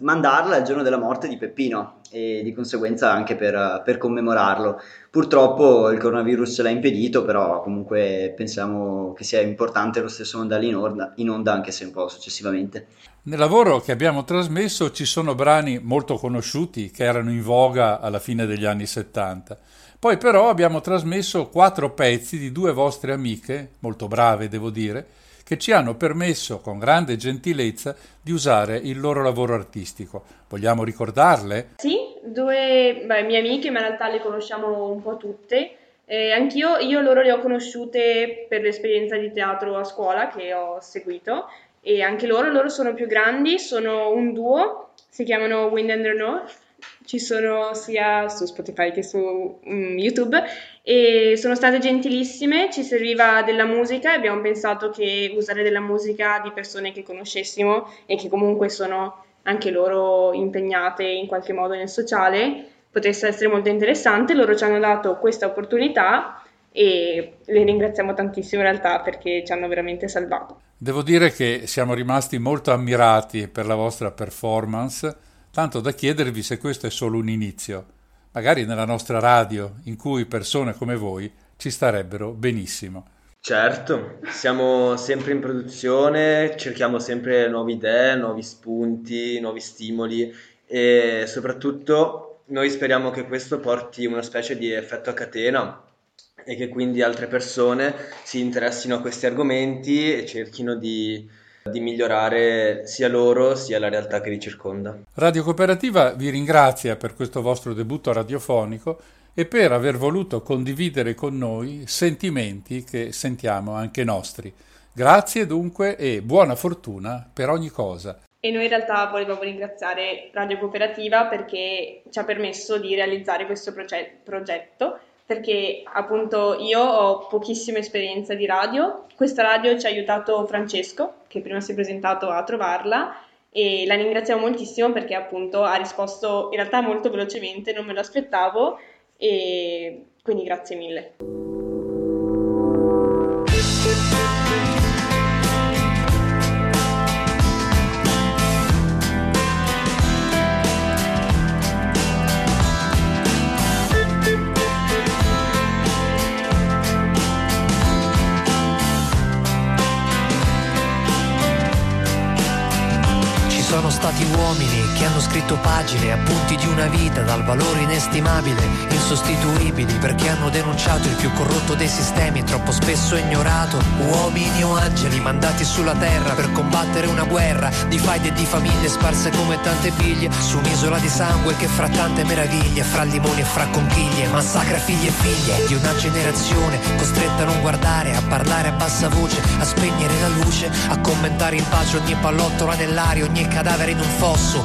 mandarla il giorno della morte di Peppino e di conseguenza anche per, per, commemorarlo. Purtroppo il coronavirus ce l'ha impedito, però comunque pensiamo che sia importante lo stesso mandarli in onda, in onda anche se un po' successivamente. Nel lavoro che abbiamo trasmesso ci sono brani molto conosciuti che erano in voga alla fine degli anni 70 poi però abbiamo trasmesso quattro pezzi di due vostre amiche, molto brave devo dire, che ci hanno permesso con grande gentilezza di usare il loro lavoro artistico. Vogliamo ricordarle? Sì, due beh, mie amiche, ma in realtà le conosciamo un po' tutte. Eh, anch'io, io loro le ho conosciute per l'esperienza di teatro a scuola che ho seguito e anche loro, loro sono più grandi, sono un duo, si chiamano Wind and the North ci sono sia su Spotify che su mm, YouTube e sono state gentilissime, ci serviva della musica e abbiamo pensato che usare della musica di persone che conoscessimo e che comunque sono anche loro impegnate in qualche modo nel sociale potesse essere molto interessante. Loro ci hanno dato questa opportunità e le ringraziamo tantissimo in realtà perché ci hanno veramente salvato. Devo dire che siamo rimasti molto ammirati per la vostra performance, tanto da chiedervi se questo è solo un inizio, magari nella nostra radio, in cui persone come voi ci starebbero benissimo. Certo, siamo sempre in produzione, cerchiamo sempre nuove idee, nuovi spunti, nuovi stimoli e soprattutto noi speriamo che questo porti una specie di effetto a catena e che quindi altre persone si interessino a questi argomenti e cerchino di, di migliorare sia loro sia la realtà che li circonda. Radio Cooperativa vi ringrazia per questo vostro debutto radiofonico e per aver voluto condividere con noi sentimenti che sentiamo anche nostri. Grazie dunque e buona fortuna per ogni cosa. E noi in realtà volevamo ringraziare Radio Cooperativa perché ci ha permesso di realizzare questo proge- progetto perché appunto io ho pochissima esperienza di radio, questa radio ci ha aiutato Francesco, che prima si è presentato a trovarla, e la ringraziamo moltissimo perché appunto ha risposto in realtà molto velocemente, non me lo aspettavo, e quindi grazie mille. Sono stati uomini che hanno scritto pagine, appunti di una vita dal valore inestimabile, insostituibili perché hanno denunciato il più corrotto dei sistemi, troppo spesso ignorato. Uomini o angeli mandati sulla terra per combattere una guerra di faide e di famiglie sparse come tante biglie su un'isola di sangue che fra tante meraviglie, fra limoni e fra conchiglie, massacra figli e figlie di una generazione costretta a non guardare, a parlare a bassa voce, a spegnere la luce, a commentare in pace ogni pallottola nell'aria, ogni cadavere in un fosso.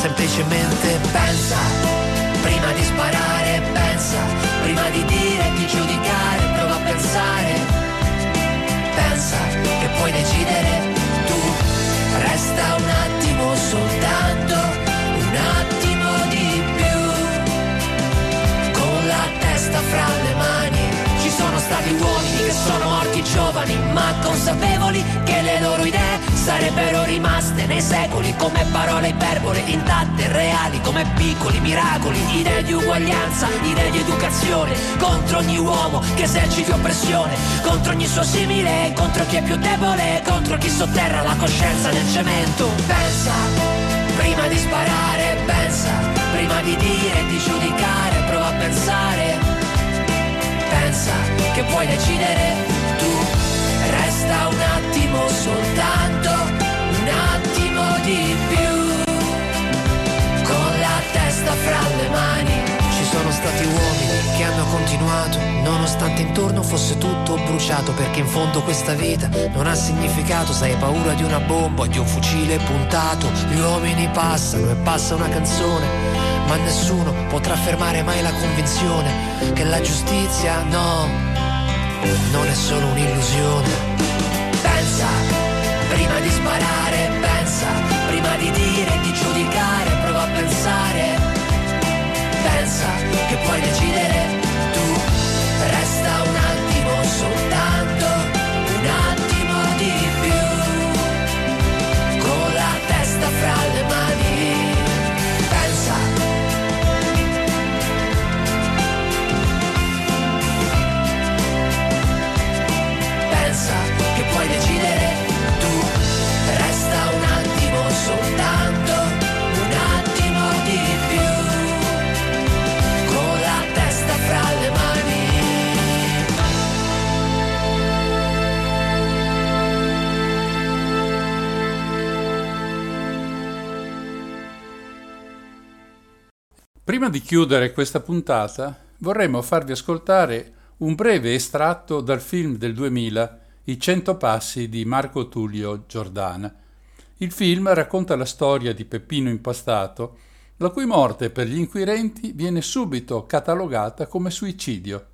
Semplicemente pensa, prima di sparare, pensa, prima di dire, di giudicare, prova a pensare. Pensa che puoi decidere sono morti giovani, ma consapevoli che le loro idee sarebbero rimaste nei secoli come parole iperbole intatte, reali come piccoli miracoli, idee di uguaglianza, idee di educazione, contro ogni uomo che eserciti oppressione, contro ogni suo simile, contro chi è più debole, contro chi sotterra la coscienza nel cemento. Pensa, prima di sparare, pensa, prima di dire, di giudicare, prova a pensare pensa che puoi decidere tu. Resta un attimo soltanto, un attimo di più. Con la testa fra le mani. Ci sono stati uomini che hanno continuato, nonostante intorno fosse tutto bruciato, perché in fondo questa vita non ha significato, se hai paura di una bomba di un fucile puntato. Gli uomini passano e passa una canzone ma nessuno potrà fermare mai la convinzione che la giustizia no, non è solo un'illusione. Pensa, prima di sparare, pensa, prima di dire, di giudicare, prova a pensare. Pensa che puoi decidere Prima di chiudere questa puntata, vorremmo farvi ascoltare un breve estratto dal film del 2000 I cento passi di Marco Tullio Giordana. Il film racconta la storia di Peppino Impastato, la cui morte per gli inquirenti viene subito catalogata come suicidio,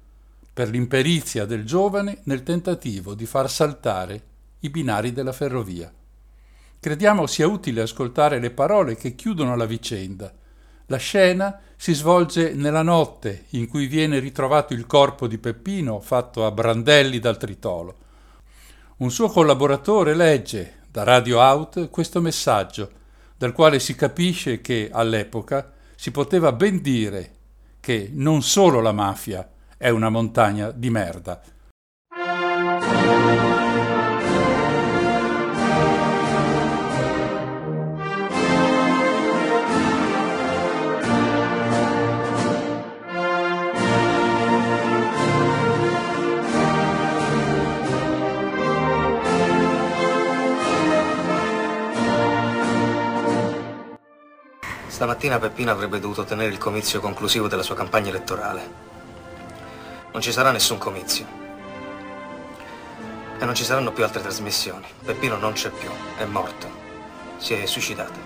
per l'imperizia del giovane nel tentativo di far saltare i binari della ferrovia. Crediamo sia utile ascoltare le parole che chiudono la vicenda. La scena si svolge nella notte in cui viene ritrovato il corpo di Peppino fatto a brandelli dal tritolo. Un suo collaboratore legge da Radio Out questo messaggio, dal quale si capisce che all'epoca si poteva ben dire che non solo la mafia è una montagna di merda. Stamattina Peppino avrebbe dovuto tenere il comizio conclusivo della sua campagna elettorale. Non ci sarà nessun comizio. E non ci saranno più altre trasmissioni. Peppino non c'è più, è morto. Si è suicidato.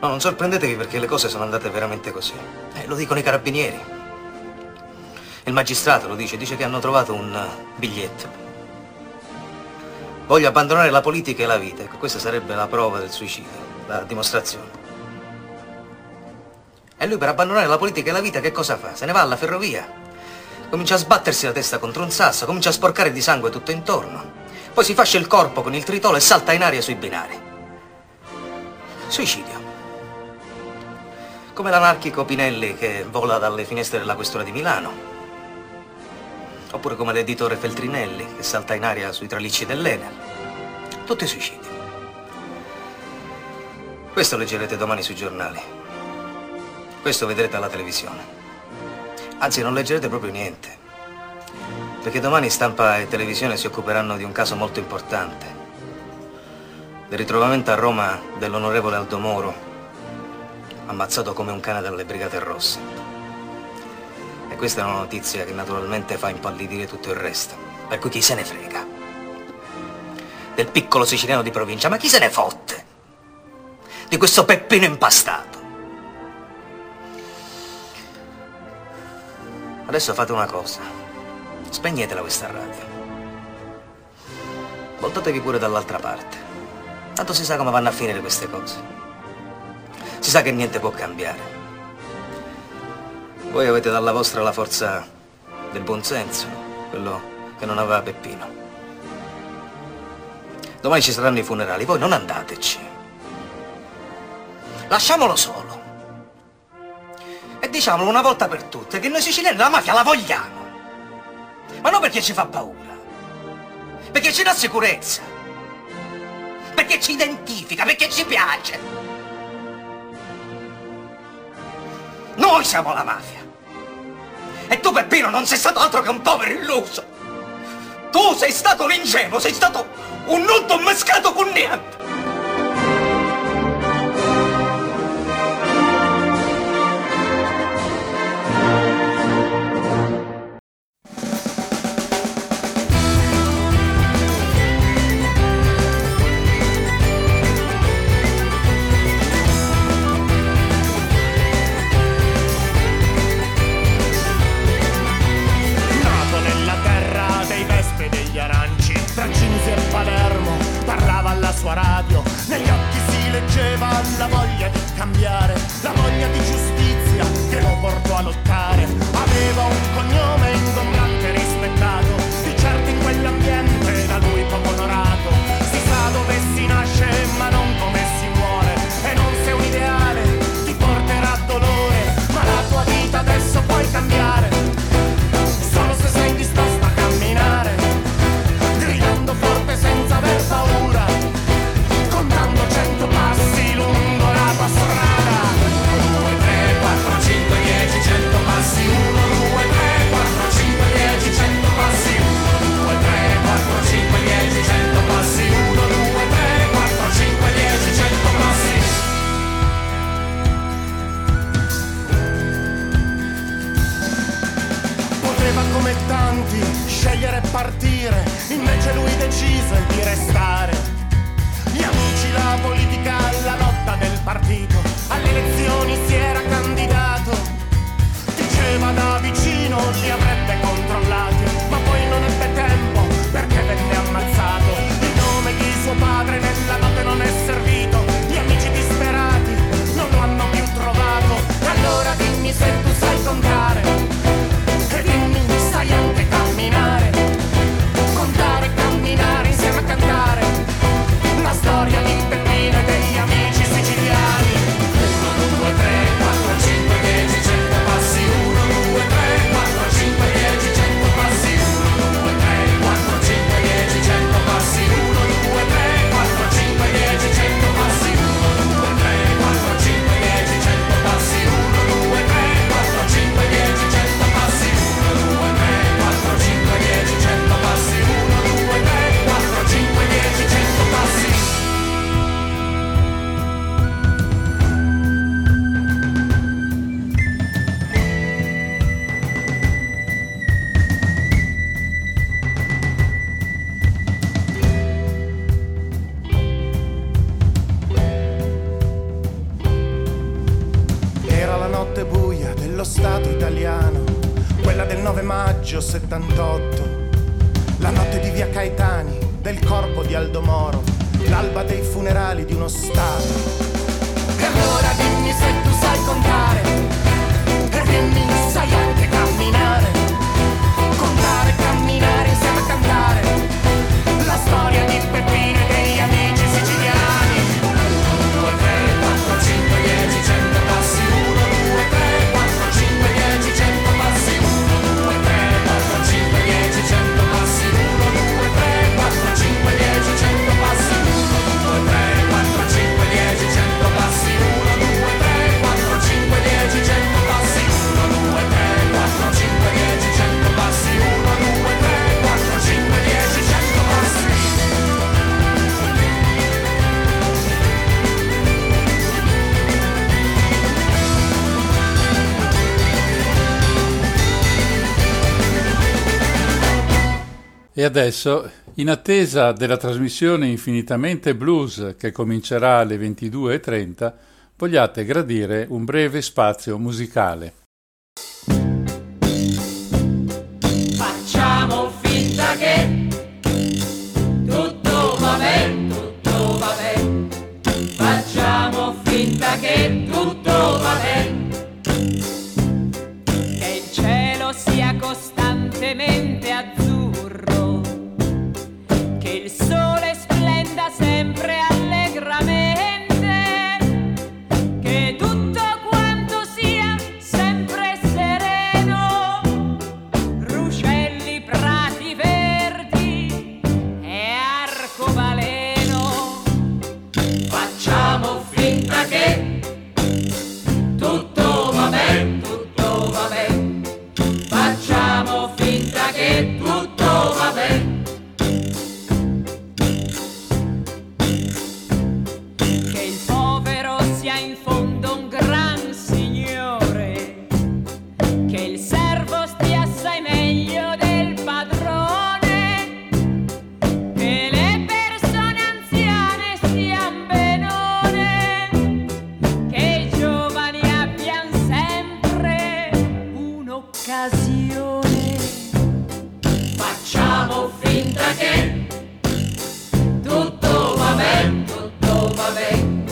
No, non sorprendetevi perché le cose sono andate veramente così. Eh, lo dicono i carabinieri. Il magistrato lo dice, dice che hanno trovato un uh, biglietto. Voglio abbandonare la politica e la vita. Ecco, questa sarebbe la prova del suicidio la dimostrazione. E lui per abbandonare la politica e la vita che cosa fa? Se ne va alla ferrovia. Comincia a sbattersi la testa contro un sasso, comincia a sporcare di sangue tutto intorno. Poi si fascia il corpo con il tritolo e salta in aria sui binari. Suicidio. Come l'anarchico Pinelli che vola dalle finestre della questura di Milano. Oppure come l'editore Feltrinelli che salta in aria sui tralicci dell'Enel. Tutti suicidi. Questo leggerete domani sui giornali. Questo vedrete alla televisione. Anzi, non leggerete proprio niente. Perché domani stampa e televisione si occuperanno di un caso molto importante. Del ritrovamento a Roma dell'onorevole Aldo Moro, ammazzato come un cane dalle Brigate Rosse. E questa è una notizia che naturalmente fa impallidire tutto il resto. Per cui chi se ne frega? Del piccolo siciliano di provincia, ma chi se ne fotte? Di questo peppino impastato. Adesso fate una cosa. Spegnetela questa radio. Voltatevi pure dall'altra parte. Tanto si sa come vanno a finire queste cose. Si sa che niente può cambiare. Voi avete dalla vostra la forza del buonsenso, quello che non aveva Peppino. Domani ci saranno i funerali, voi non andateci. Lasciamolo solo. E diciamolo una volta per tutte che noi siciliani la mafia la vogliamo. Ma non perché ci fa paura. Perché ci dà sicurezza. Perché ci identifica, perché ci piace. Noi siamo la mafia. E tu, Peppino, non sei stato altro che un povero illuso. Tu sei stato un ingenuo, sei stato un nutto mescato con niente. Adesso, in attesa della trasmissione Infinitamente Blues che comincerà alle 22.30, vogliate gradire un breve spazio musicale. Facciamo finta che tutto va bene, tutto va bene. Facciamo finta che tutto facciamo finta che tutto va bene, tutto va bene,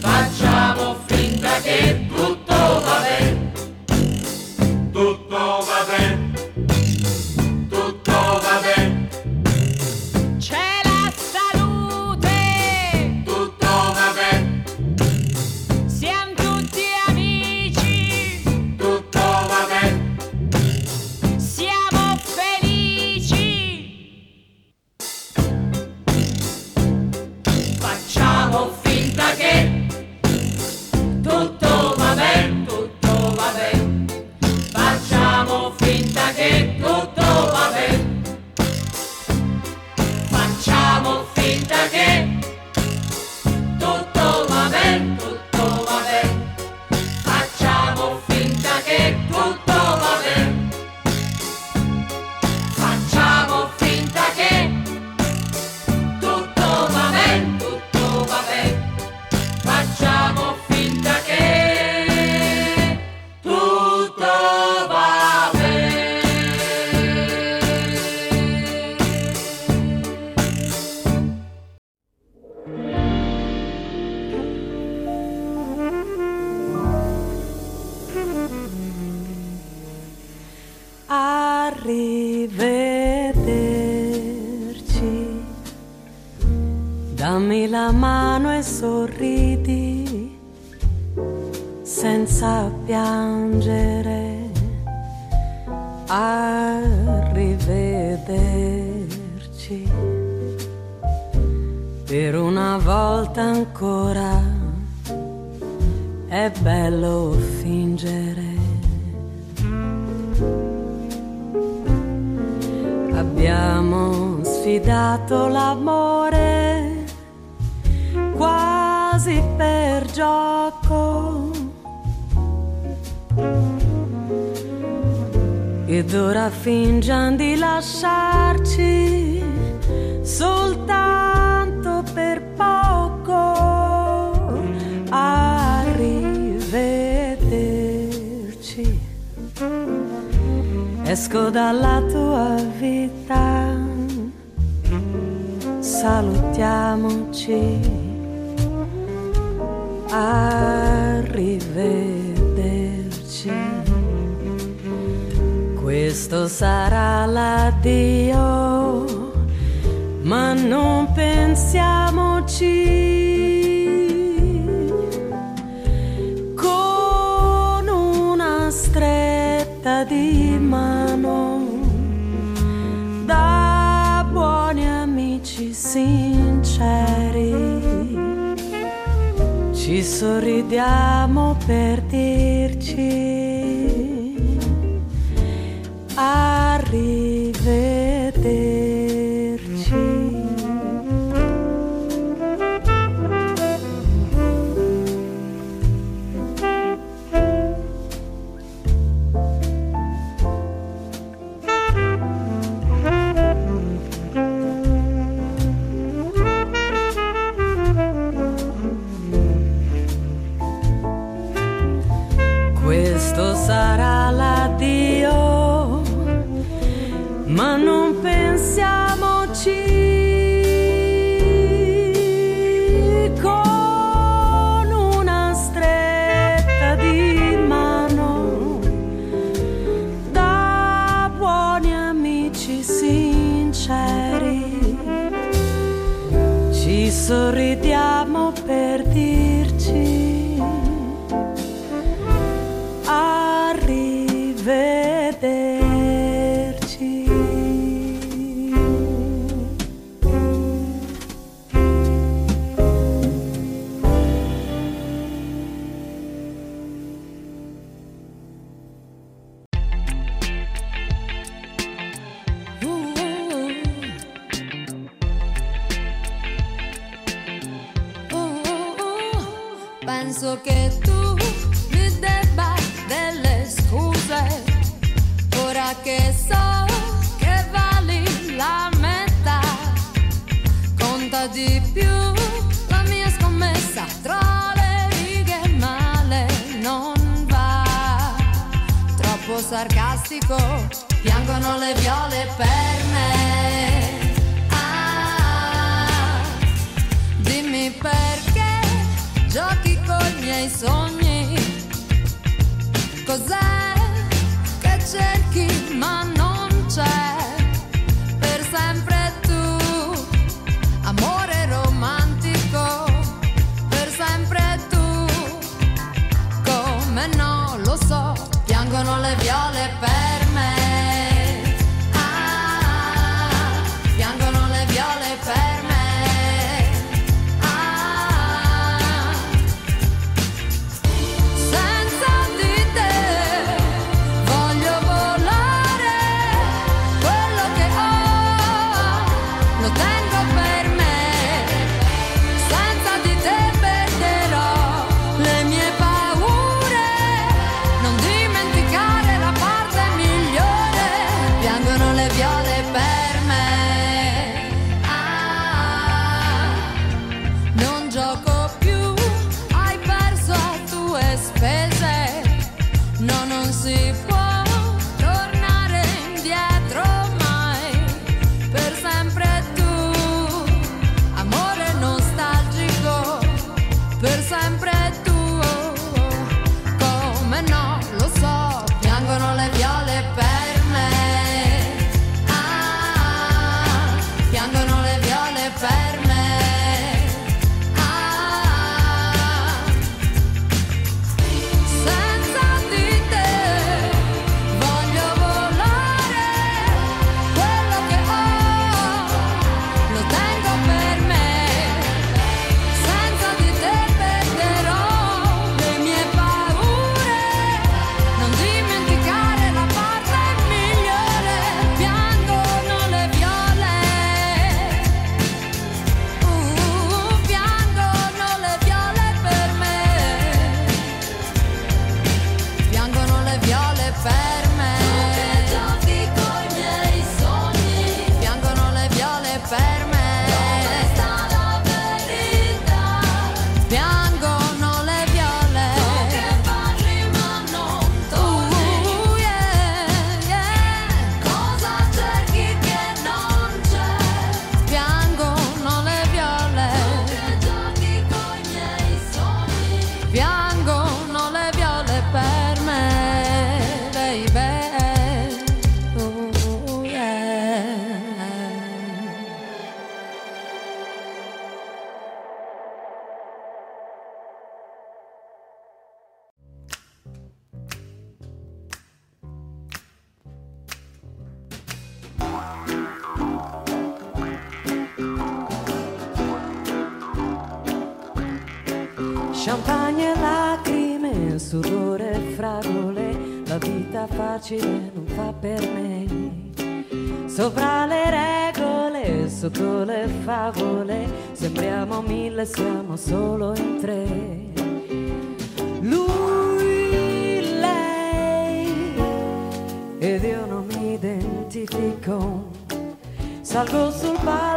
facciamo finta che sorridiamo per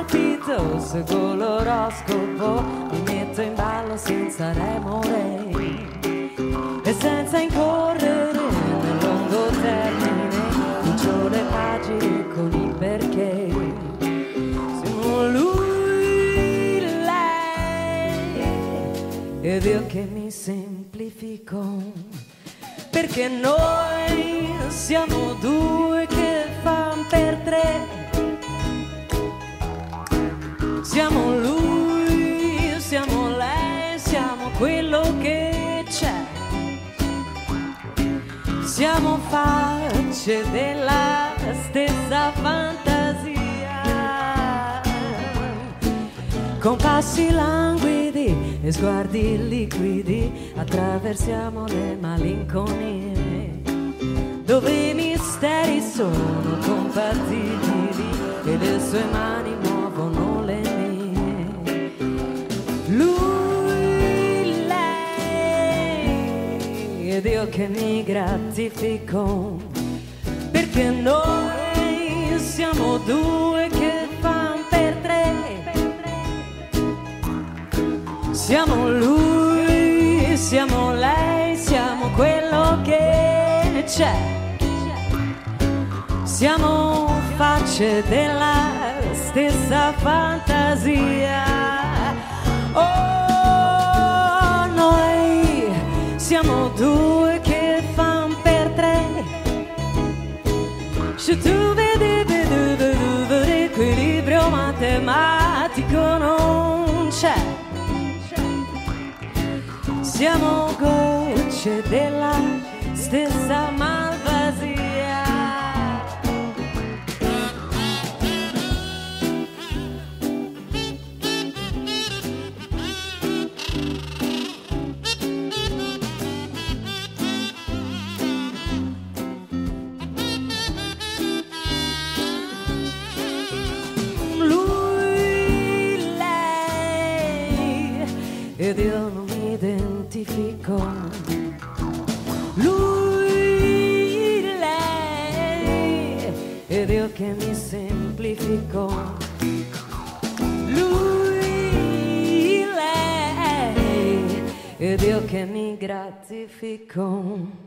palpito, seguo l'oroscopo, mi metto in ballo senza remore e senza incorrere nel lungo termine, faccio le pagine con i perché. Siamo lui, lei ed io che mi semplifico, perché noi siamo due che fan per tre. Siamo lui, siamo lei, siamo quello che c'è. Siamo facce della stessa fantasia. Con passi languidi e sguardi liquidi attraversiamo le malinconie. Dove i misteri sono compatibili e le sue mani muovono le mie. Lei ed io che mi gratifico perché noi siamo due che fan per tre. Siamo lui, siamo lei, siamo quello che c'è. Siamo facce della stessa fantasia. Oh, siamo due che fan per tre. Se tu vedi, vedi, vedi, vedi, equilibrio matematico non c'è. Siamo gocce della stessa malvasia. Identifico. Lui, lei ed io che mi semplifico. Lui, lei ed io che mi gratifico.